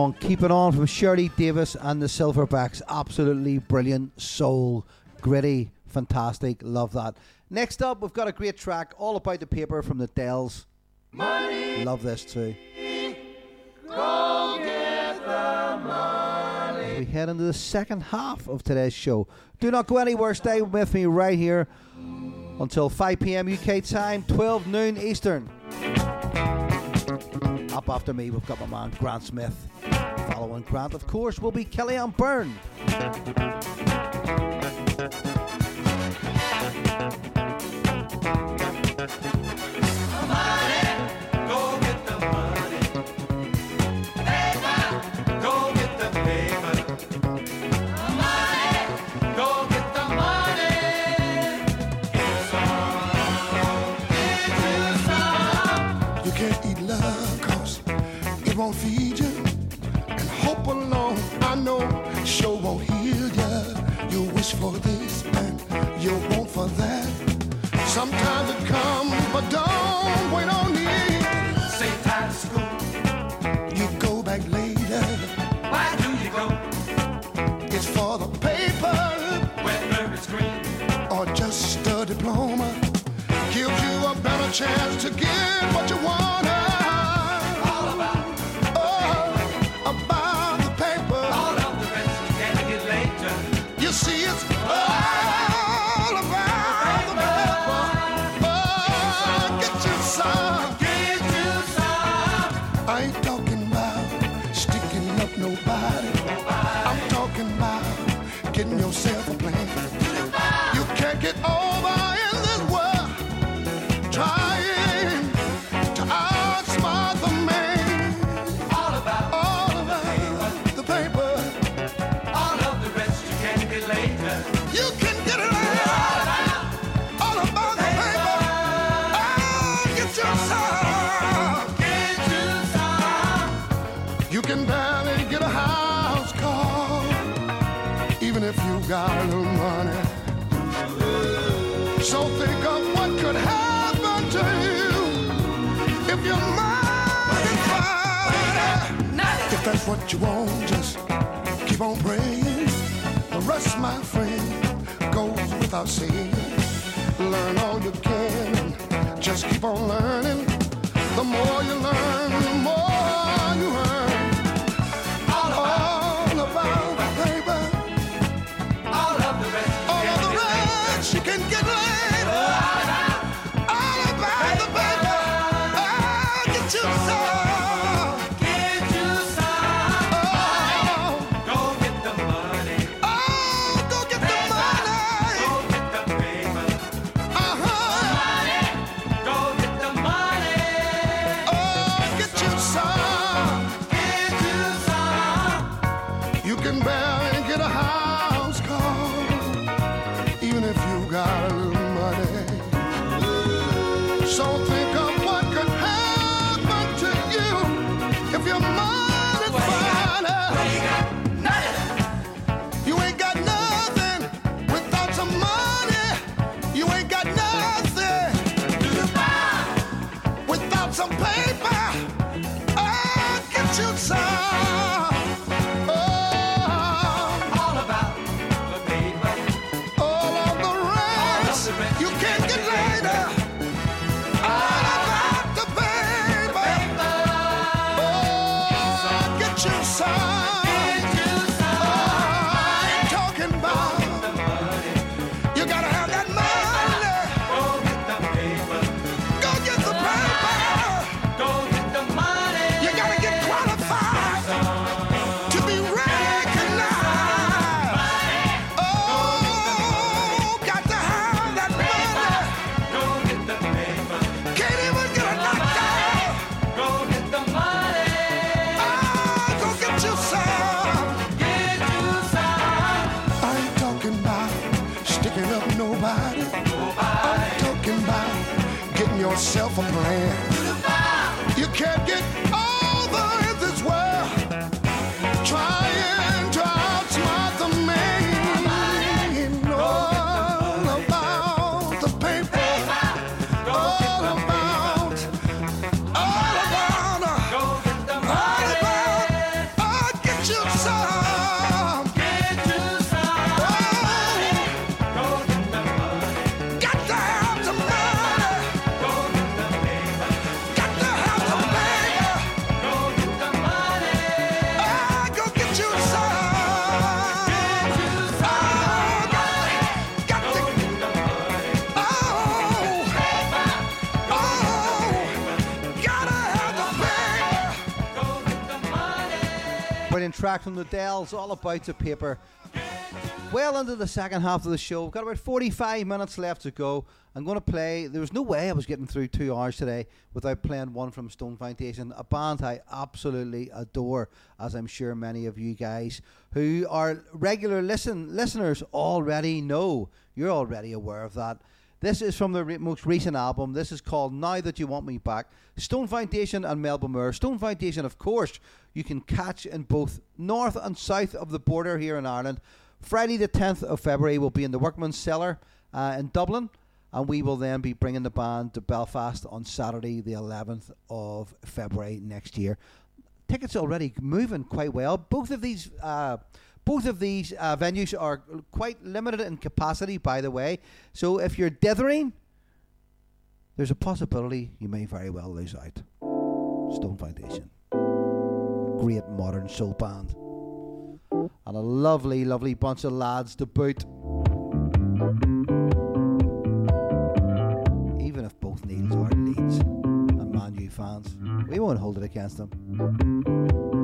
On. Keep It on from Shirley Davis and the Silverbacks. Absolutely brilliant, soul, gritty, fantastic. Love that. Next up, we've got a great track all about the paper from the Dells. Love this too. As we head into the second half of today's show. Do not go anywhere. Stay with me right here until 5 p.m. UK time, 12 noon Eastern. Up after me, we've got my man Grant Smith. Following Grant, of course, will be Kellyanne Byrne. won't feed you, and hope alone I know sure won't heal you. You wish for this and you want for that. Sometimes it comes, but don't wait on me. Say time to school, you go back later. Why do you go? It's for the paper. Whether it's green or just a diploma, gives you a better chance to get what you want. track from the Dells, all about the paper. Well into the second half of the show, we've got about 45 minutes left to go. I'm going to play. There was no way I was getting through two hours today without playing one from Stone Foundation, a band I absolutely adore, as I'm sure many of you guys who are regular listen listeners already know. You're already aware of that. This is from the re- most recent album. This is called Now That You Want Me Back. Stone Foundation and Melba Moore. Stone Foundation, of course, you can catch in both north and south of the border here in Ireland. Friday, the 10th of February, will be in the Workman's Cellar uh, in Dublin. And we will then be bringing the band to Belfast on Saturday, the 11th of February next year. Tickets already moving quite well. Both of these. Uh, both of these uh, venues are quite limited in capacity, by the way. So if you're dithering, there's a possibility you may very well lose out. Stone Foundation. Great modern soul band. And a lovely, lovely bunch of lads to boot. Even if both Neils are Leeds and Man U fans, we won't hold it against them.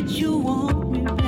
That you want me back.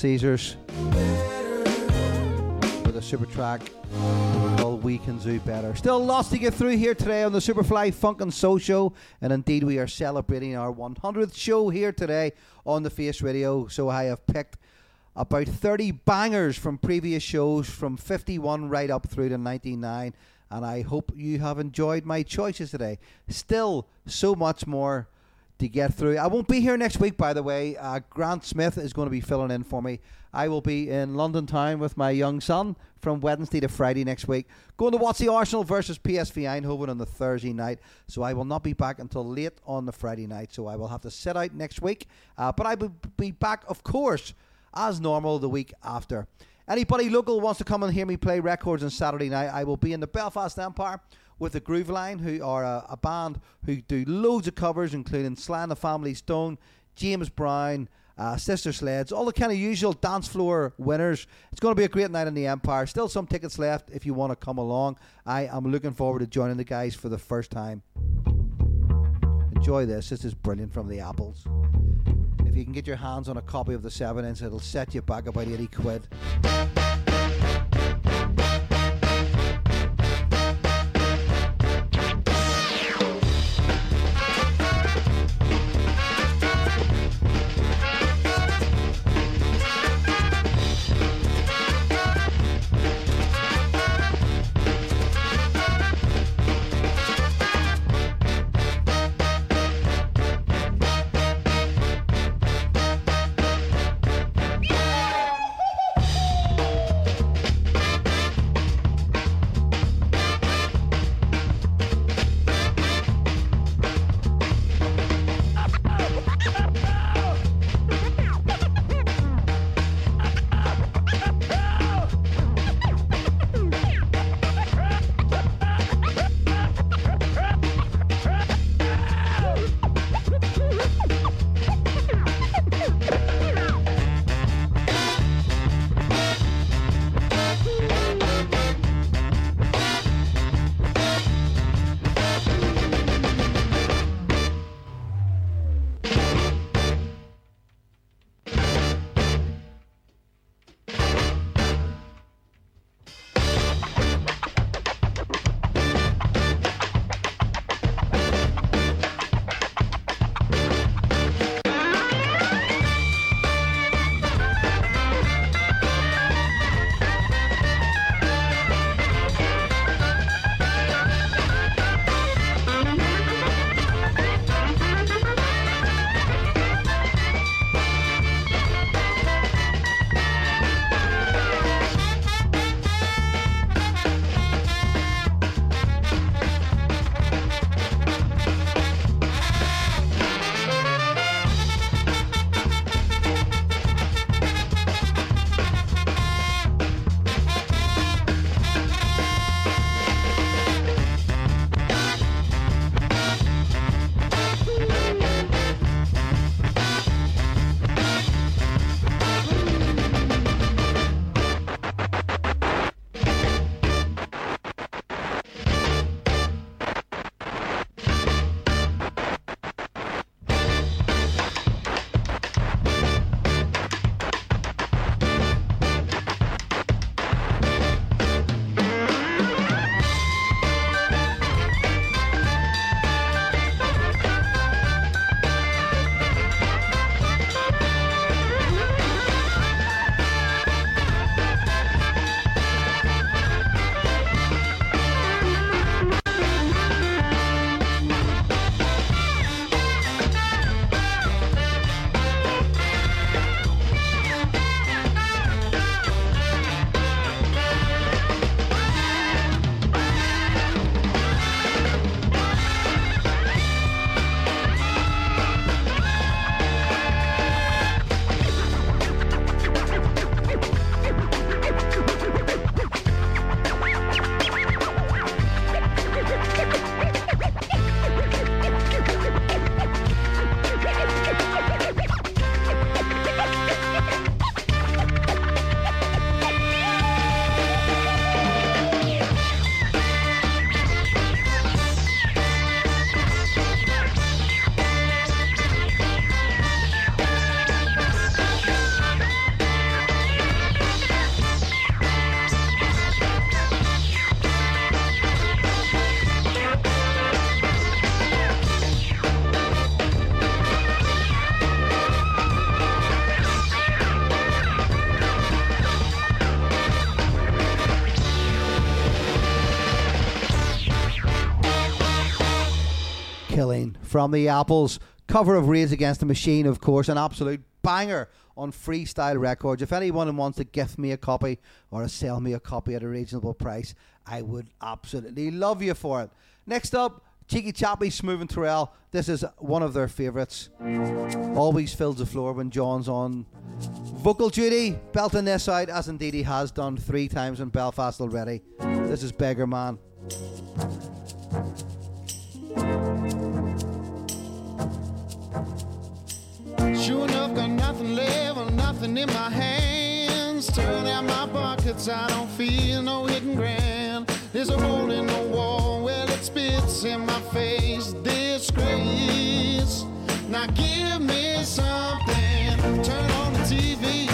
Caesars with a super track called We Can Do Better. Still lots to get through here today on the Superfly Funk and Soul Show, and indeed we are celebrating our 100th show here today on the Face Radio. So I have picked about 30 bangers from previous shows from 51 right up through to 99 and I hope you have enjoyed my choices today. Still so much more to get through. I won't be here next week, by the way. Uh, Grant Smith is going to be filling in for me. I will be in London town with my young son from Wednesday to Friday next week. Going to watch the Arsenal versus PSV Eindhoven on the Thursday night. So I will not be back until late on the Friday night. So I will have to sit out next week. Uh, but I will be back, of course, as normal the week after. Anybody local wants to come and hear me play records on Saturday night, I will be in the Belfast Empire with the Groove Line, who are a, a band who do loads of covers, including Sly and the Family Stone, James Brown, uh, Sister Sledge, all the kind of usual dance floor winners. It's going to be a great night in the Empire. Still some tickets left if you want to come along. I am looking forward to joining the guys for the first time. Enjoy this. This is brilliant from the Apples. If you can get your hands on a copy of the 7 inch, it'll set you back about 80 quid. From the Apples. Cover of Rage Against the Machine, of course, an absolute banger on Freestyle Records. If anyone wants to gift me a copy or sell me a copy at a reasonable price, I would absolutely love you for it. Next up, Cheeky Chappie, Smoove and Turrell. This is one of their favourites. Always fills the floor when John's on vocal duty. Belting this out, as indeed he has done three times in Belfast already. This is Beggar Man. Sure enough, got nothing left, or nothing in my hands. Turn out my pockets, I don't feel no hidden ground. There's a hole in the wall, well, it spits in my face. Disgrace. Now give me something. Turn on the TV,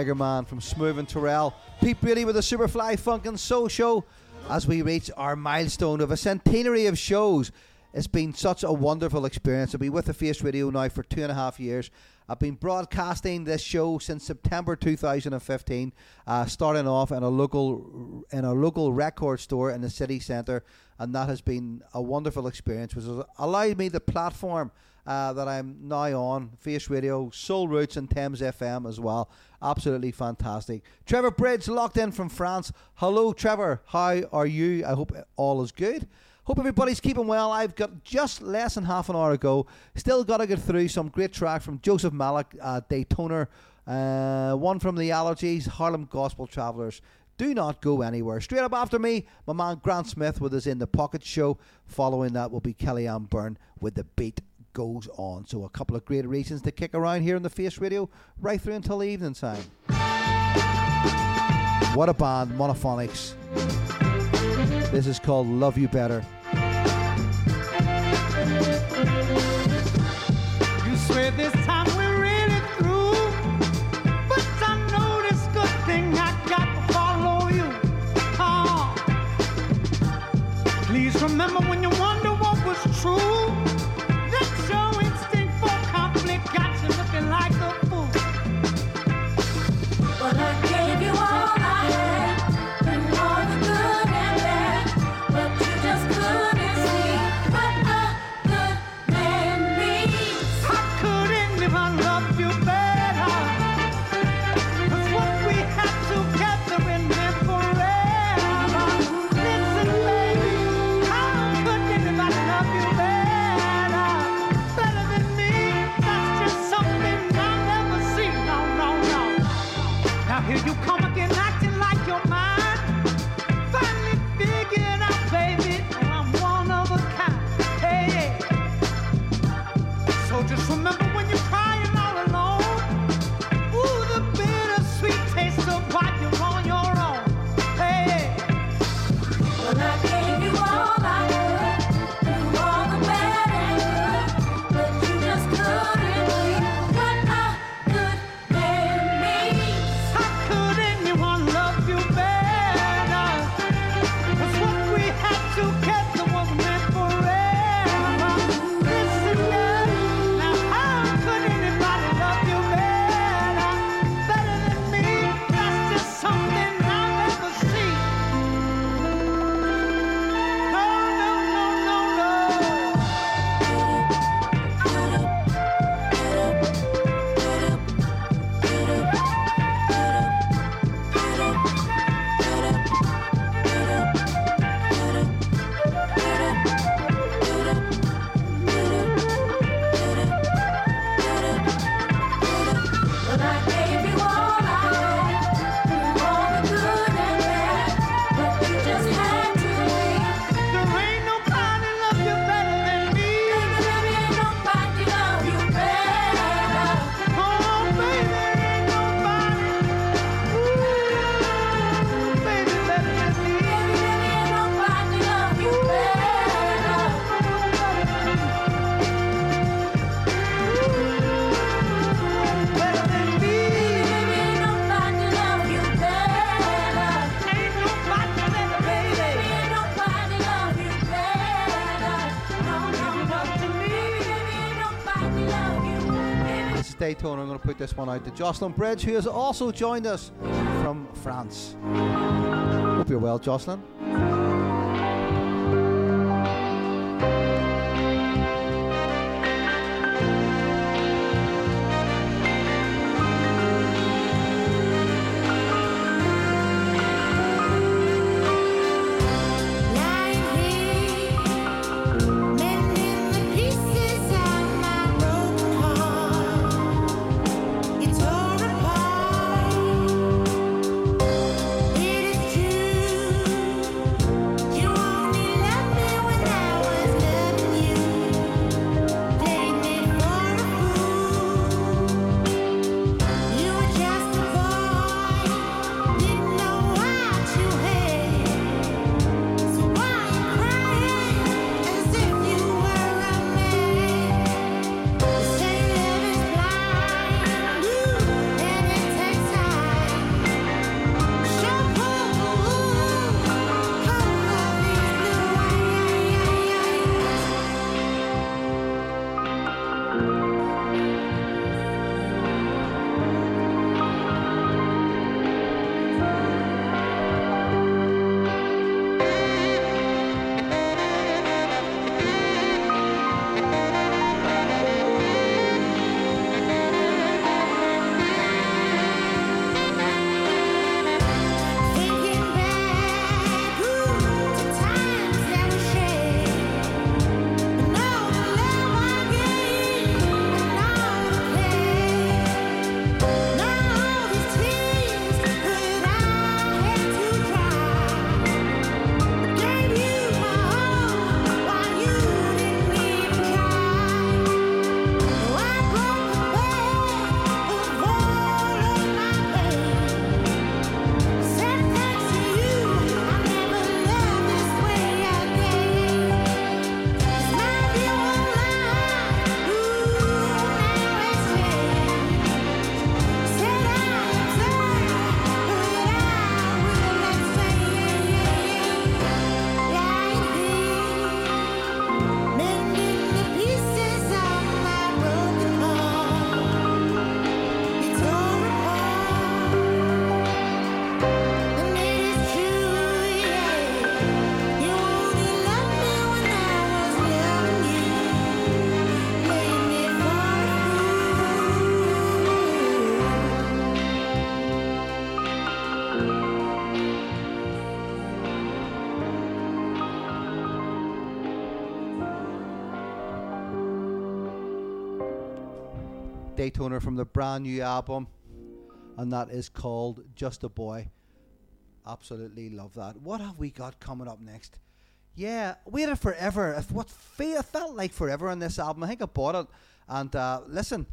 Beggar Man from Smoove and Turrell. Pete Brady with the Superfly Funk and Soul Show as we reach our milestone of a centenary of shows. It's been such a wonderful experience. I've been with the Face Radio now for two and a half years. I've been broadcasting this show since September 2015, uh, starting off in a local in a local record store in the city centre, and that has been a wonderful experience, which has allowed me the platform uh, that I'm now on, Face Radio, Soul Roots, and Thames FM as well. Absolutely fantastic. Trevor Bridge locked in from France. Hello, Trevor. How are you? I hope all is good. Hope everybody's keeping well. I've got just less than half an hour ago. Still got to get through some great track from Joseph Malik, uh, Daytona, uh, one from the Allergies, Harlem Gospel Travelers. Do not go anywhere. Straight up after me, my man Grant Smith with us in the Pocket Show. Following that will be Kellyanne Byrne with the beat goes on. So a couple of great reasons to kick around here on the Face Radio right through until evening time. What a band, Monophonics. This is called Love You Better. You swear this time we're really through, but I know this good thing I got to follow you. Oh. Please remember when you wonder Daytona. I'm going to put this one out to Jocelyn Bridge, who has also joined us from France. Hope you're well, Jocelyn. Daytona from the brand new album, and that is called Just a Boy. Absolutely love that. What have we got coming up next? Yeah, waited forever. If what fe- felt like forever on this album, I think I bought it. And uh, listen,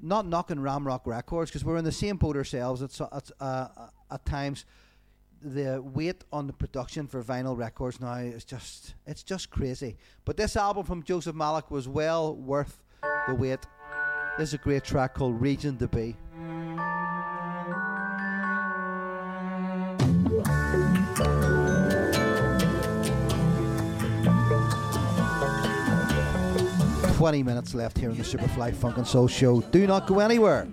not knocking Ramrock Records because we're in the same boat ourselves. It's, it's uh, at times the weight on the production for vinyl records now is just it's just crazy. But this album from Joseph Malik was well worth the wait. This is a great track called Reason to Be. Twenty minutes left here in the Superfly Funk and Soul Show. Do not go anywhere.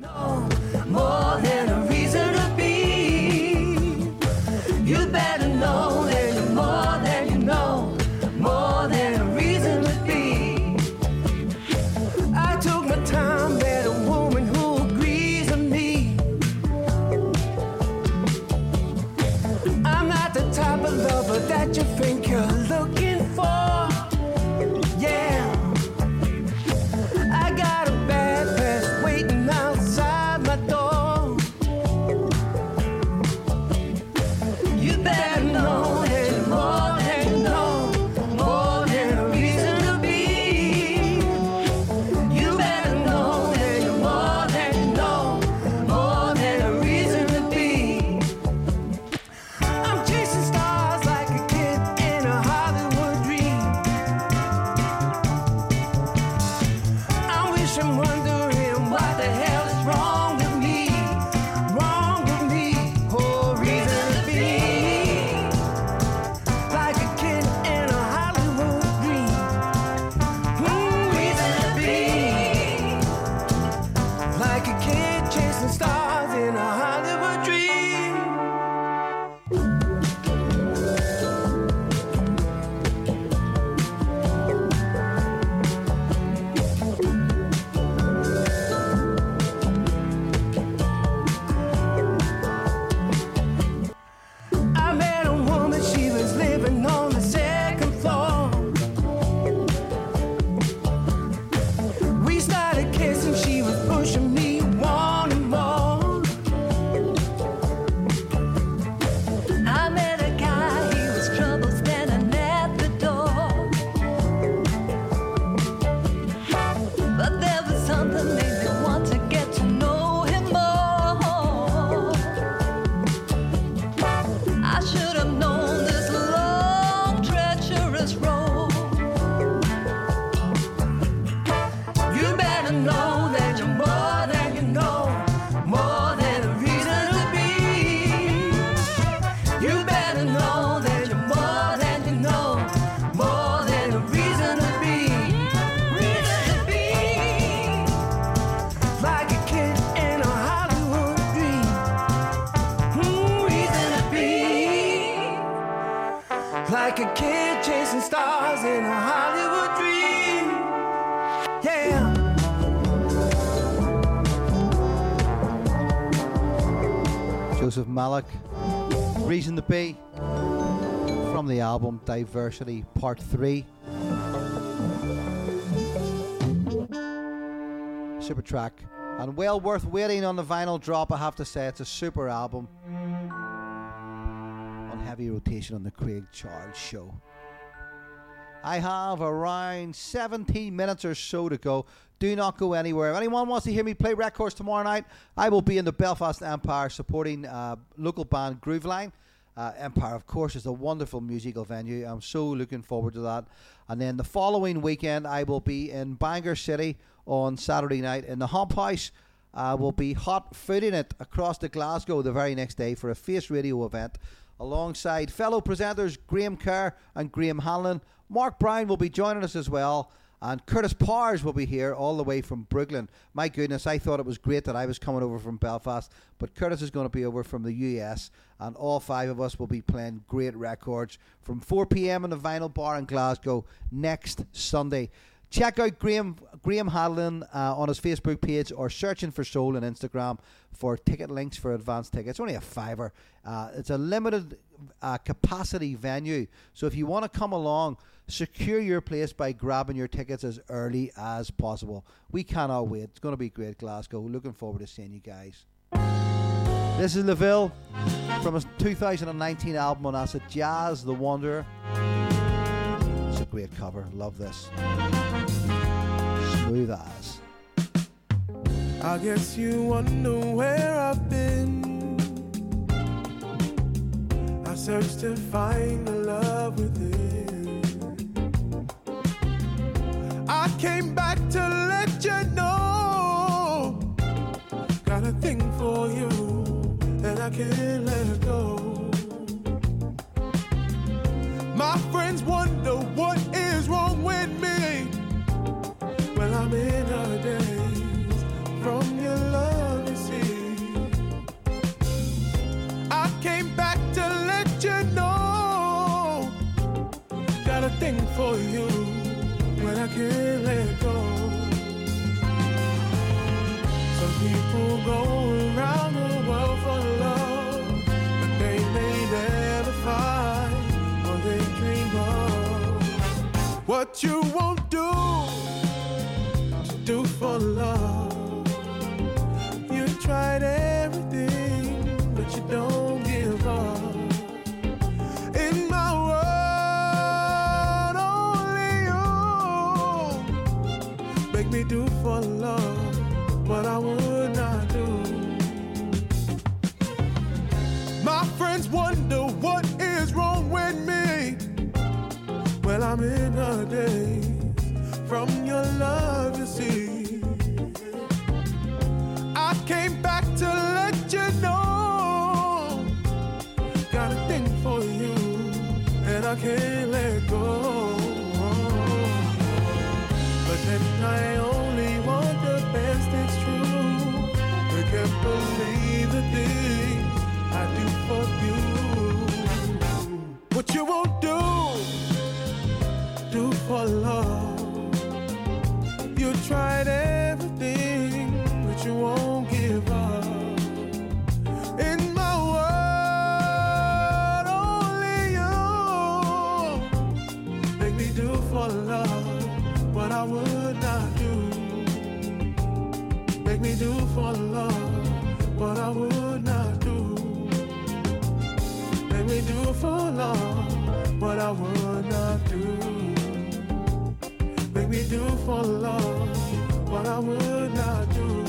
Malik, Reason to Be, from the album Diversity Part 3. Super track. And well worth waiting on the vinyl drop, I have to say. It's a super album. On heavy rotation on the Craig Charles Show. I have around 17 minutes or so to go. Do not go anywhere. If anyone wants to hear me play records tomorrow night, I will be in the Belfast Empire supporting uh, local band Grooveline. Uh, Empire, of course, is a wonderful musical venue. I'm so looking forward to that. And then the following weekend, I will be in Bangor City on Saturday night in the Hop House. I will be hot footing it across to Glasgow the very next day for a Face Radio event alongside fellow presenters Graham Kerr and Graham Hanlon. Mark Bryan will be joining us as well. And Curtis Powers will be here all the way from Brooklyn. My goodness, I thought it was great that I was coming over from Belfast, but Curtis is going to be over from the US, and all five of us will be playing great records from 4 p.m. in the Vinyl Bar in Glasgow next Sunday. Check out Graham Graham Hadlin uh, on his Facebook page or searching for Soul on Instagram for ticket links for advanced tickets. Only a fiver. Uh, it's a limited uh, capacity venue, so if you want to come along, secure your place by grabbing your tickets as early as possible. We cannot wait. It's going to be great, Glasgow. Looking forward to seeing you guys. This is Laville from his 2019 album on acid, Jazz the Wanderer. It's a great cover. Love this. Smooth as. I guess you wonder where I've been. I searched to find the love within. I came back to let you know. Got a thing for you, and I can't My friends wonder what is wrong with me. Well, I'm in a daze from your love, you see. I came back to let you know. Got a thing for you, but I can't let go. Some people go What you won't do do for love. You tried everything, but you don't give up. In my world, only you make me do for love what I would I'm in a daze from your love, you see. I came back to let you know. Got a thing for you, and I can't let go. But then I only want the best, it's true. I can't believe the things I do for you. What you won't do for love. You tried everything, but you won't give up. In my world, only you make me do for love what I would not do. Make me do for love what I would not do. Make me do for love what I would not do. Me do for love what I would not do.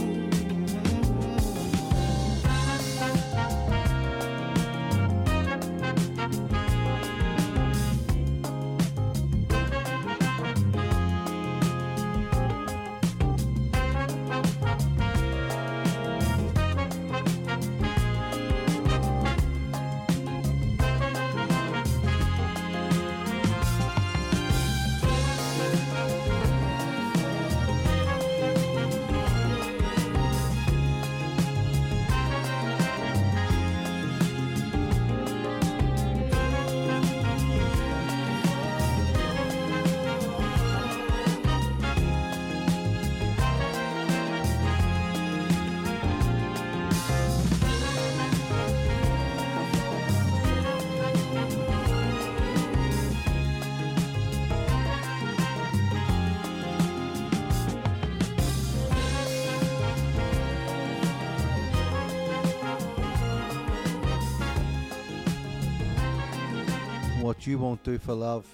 What You Won't Do for Love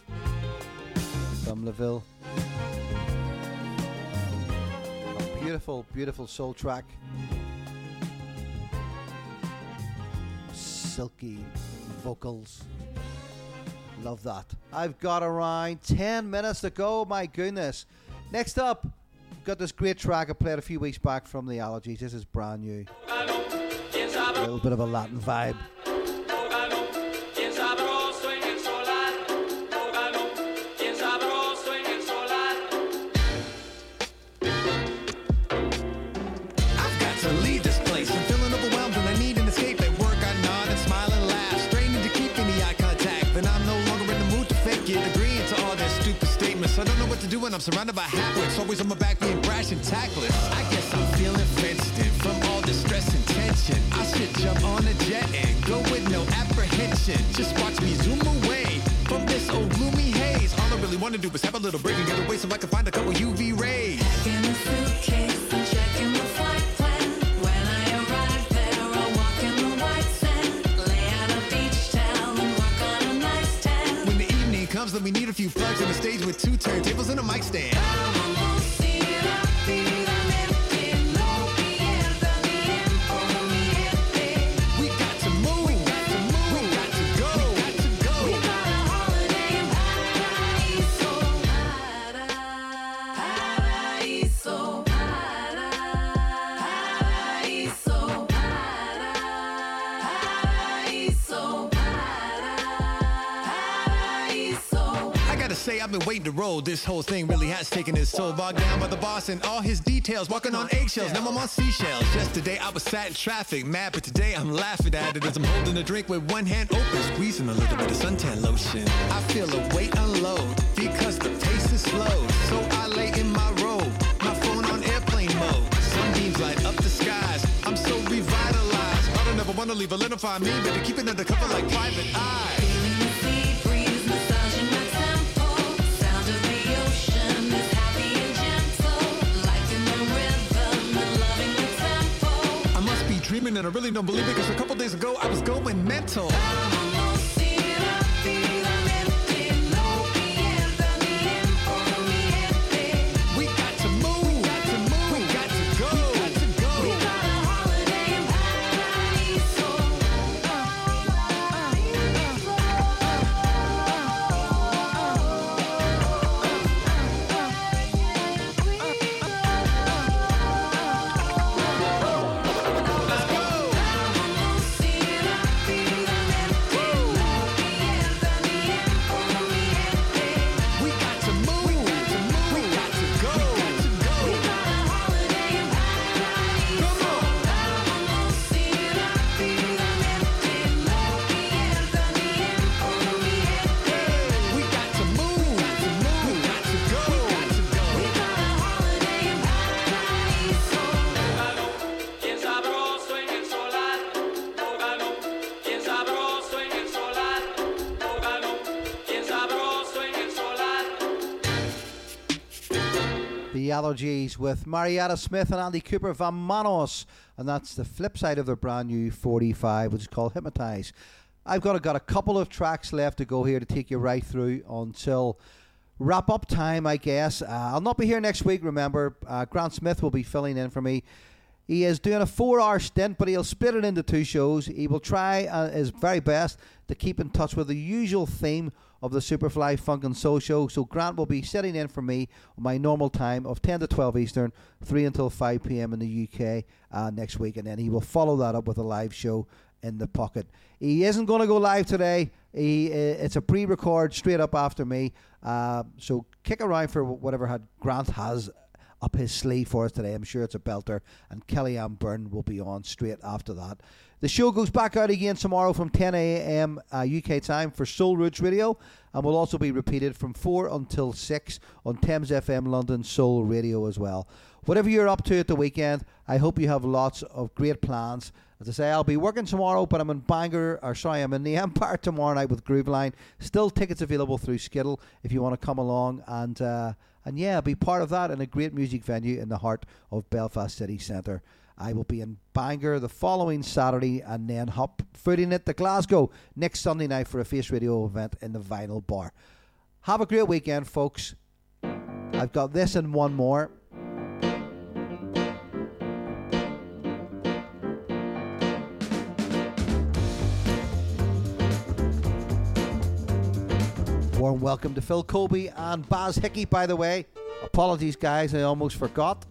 from Laville. A beautiful, beautiful soul track. Silky vocals. Love that. I've got around 10 minutes to go, my goodness. Next up, got this great track I played a few weeks back from the Allergies. This is brand new. A little bit of a Latin vibe. I'm surrounded by halfwits. Always on my back being brash and tactless. I guess I'm feeling fenced in from all the stress and tension. I should jump on a jet and go with no apprehension. Just watch me zoom away from this old gloomy haze. All I really want to do is have a little break and get away so I can find a couple UV rays. In suitcase let me need a few plugs on the stage with two turntables and a mic stand. Waiting to roll. This whole thing really has taken its toll. Bogged down by the boss and all his details. Walking on eggshells, now I'm on seashells. Yesterday I was sat in traffic, mad, but today I'm laughing at it as I'm holding a drink with one hand open, squeezing a little bit of suntan lotion. I feel a weight unload because the pace is slow. So I lay in my robe, my phone on airplane mode. Sunbeams light up the skies. I'm so revitalized. I don't ever wanna leave a little me, but keep it undercover like private eye. Dreaming and I really don't believe it because a couple days ago I was going mental. Allergies with Marietta Smith and Andy Cooper Van Manos. And that's the flip side of their brand new 45, which is called Hypnotize. I've got, got a couple of tracks left to go here to take you right through until wrap up time, I guess. Uh, I'll not be here next week, remember. Uh, Grant Smith will be filling in for me. He is doing a four hour stint, but he'll split it into two shows. He will try uh, his very best to keep in touch with the usual theme of the Superfly Funk and Soul Show. So Grant will be sitting in for me on my normal time of 10 to 12 Eastern, 3 until 5 p.m. in the UK uh, next week. And then he will follow that up with a live show in the pocket. He isn't going to go live today. He, uh, it's a pre-record straight up after me. Uh, so kick around for whatever had Grant has up his sleeve for us today. I'm sure it's a belter. And Kellyanne Byrne will be on straight after that. The show goes back out again tomorrow from 10 a.m. Uh, UK time for Soul Roots Radio, and will also be repeated from 4 until 6 on Thames FM London Soul Radio as well. Whatever you're up to at the weekend, I hope you have lots of great plans. As I say, I'll be working tomorrow, but I'm in Bangor, or sorry, I'm in the *laughs* Empire tomorrow night with Grooveline. Still tickets available through Skiddle if you want to come along and uh, and yeah, be part of that in a great music venue in the heart of Belfast City Centre. I will be in Bangor the following Saturday and then hop footing it to Glasgow next Sunday night for a Face Radio event in the Vinyl Bar. Have a great weekend, folks. I've got this and one more. Warm welcome to Phil Colby and Baz Hickey, by the way. Apologies, guys, I almost forgot.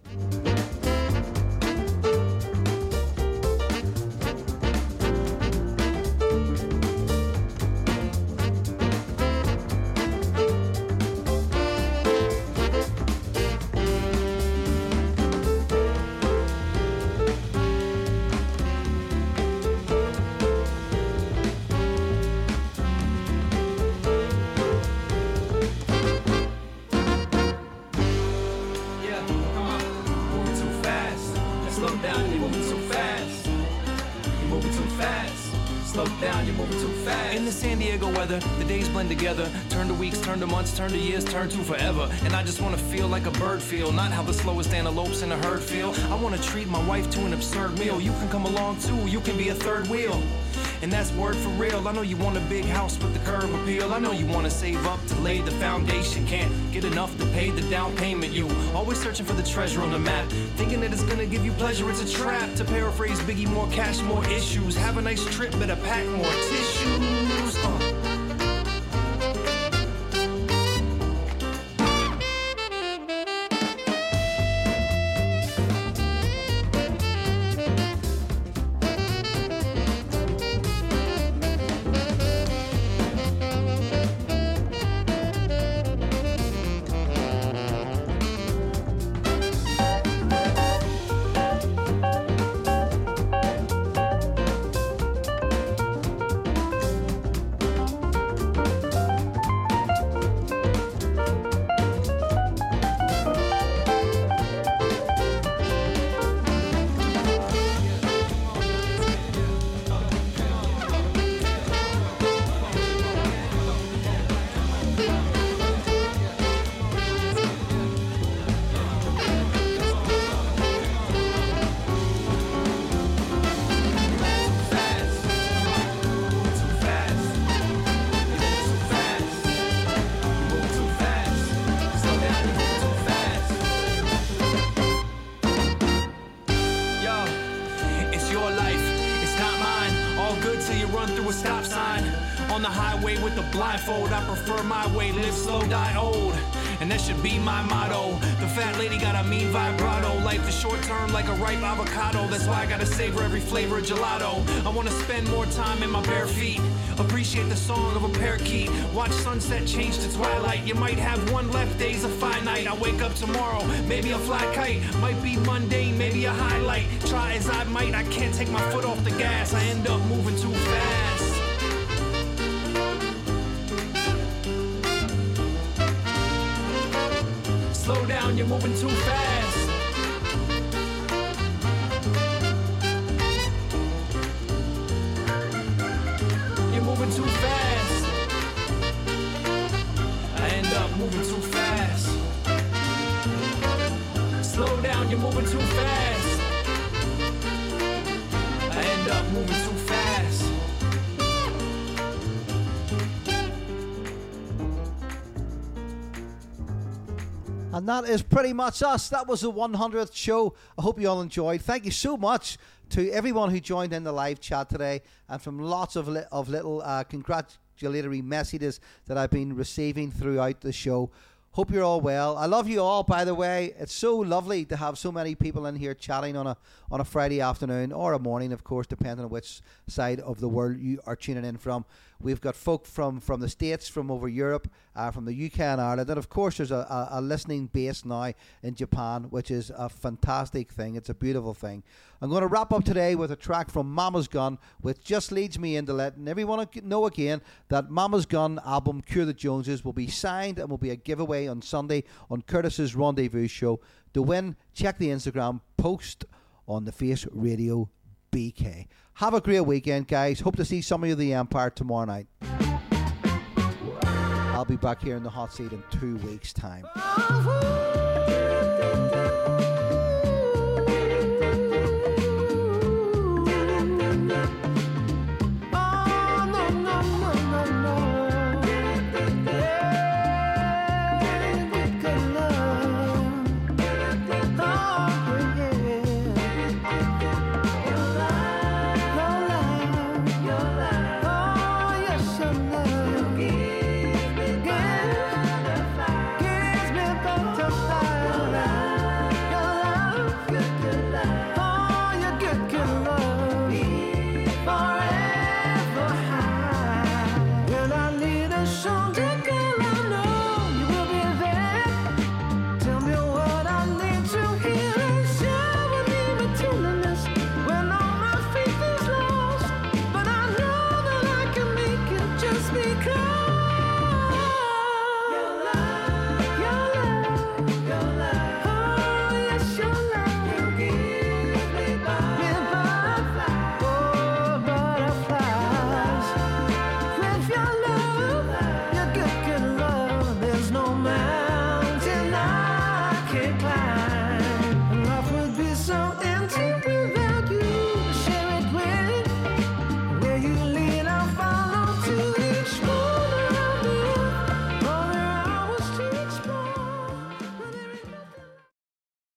Together. Turn to weeks, turn to months, turn to years, turn to forever. And I just wanna feel like a bird feel, not how the slowest antelopes in a herd feel. I wanna treat my wife to an absurd meal. You can come along too, you can be a third wheel. And that's word for real. I know you want a big house with the curb appeal. I know you wanna save up to lay the foundation. Can't get enough to pay the down payment. You always searching for the treasure on the map. Thinking that it's gonna give you pleasure, it's a trap. To paraphrase Biggie, more cash, more issues. Have a nice trip, better pack more tissues. Highway with a blindfold, I prefer my way. Live slow, die old. And that should be my motto. The fat lady got a mean vibrato. Life is short term like a ripe avocado. That's why I gotta savor every flavor of gelato. I wanna spend more time in my bare feet. Appreciate the song of a parakeet. Watch sunset change to twilight. You might have one left, days a finite. I wake up tomorrow, maybe a fly kite. Might be mundane, maybe a highlight. Try as I might, I can't take my foot off the gas. I end up moving too fast. Down, you're moving too fast. You're moving too fast. I end up moving too fast. Slow down, you're moving too fast. And that is pretty much us. That was the 100th show. I hope you all enjoyed. Thank you so much to everyone who joined in the live chat today and from lots of, li- of little uh, congratulatory messages that I've been receiving throughout the show. Hope you're all well. I love you all, by the way. It's so lovely to have so many people in here chatting on a on a Friday afternoon or a morning, of course, depending on which side of the world you are tuning in from. We've got folk from, from the States, from over Europe, uh, from the UK and Ireland, and of course, there's a, a, listening base now in Japan, which is a fantastic thing. It's a beautiful thing. I'm going to wrap up today with a track from Mama's Gun, which just leads me into letting everyone know again that Mama's Gun album Cure the Joneses will be signed and will be a giveaway on Sunday on Curtis's Rendezvous show. To win, check the Instagram post on the Face Radio BK. Have a great weekend, guys. Hope to see some of you the Empire tomorrow night. I'll be back here in the hot seat in two weeks' time.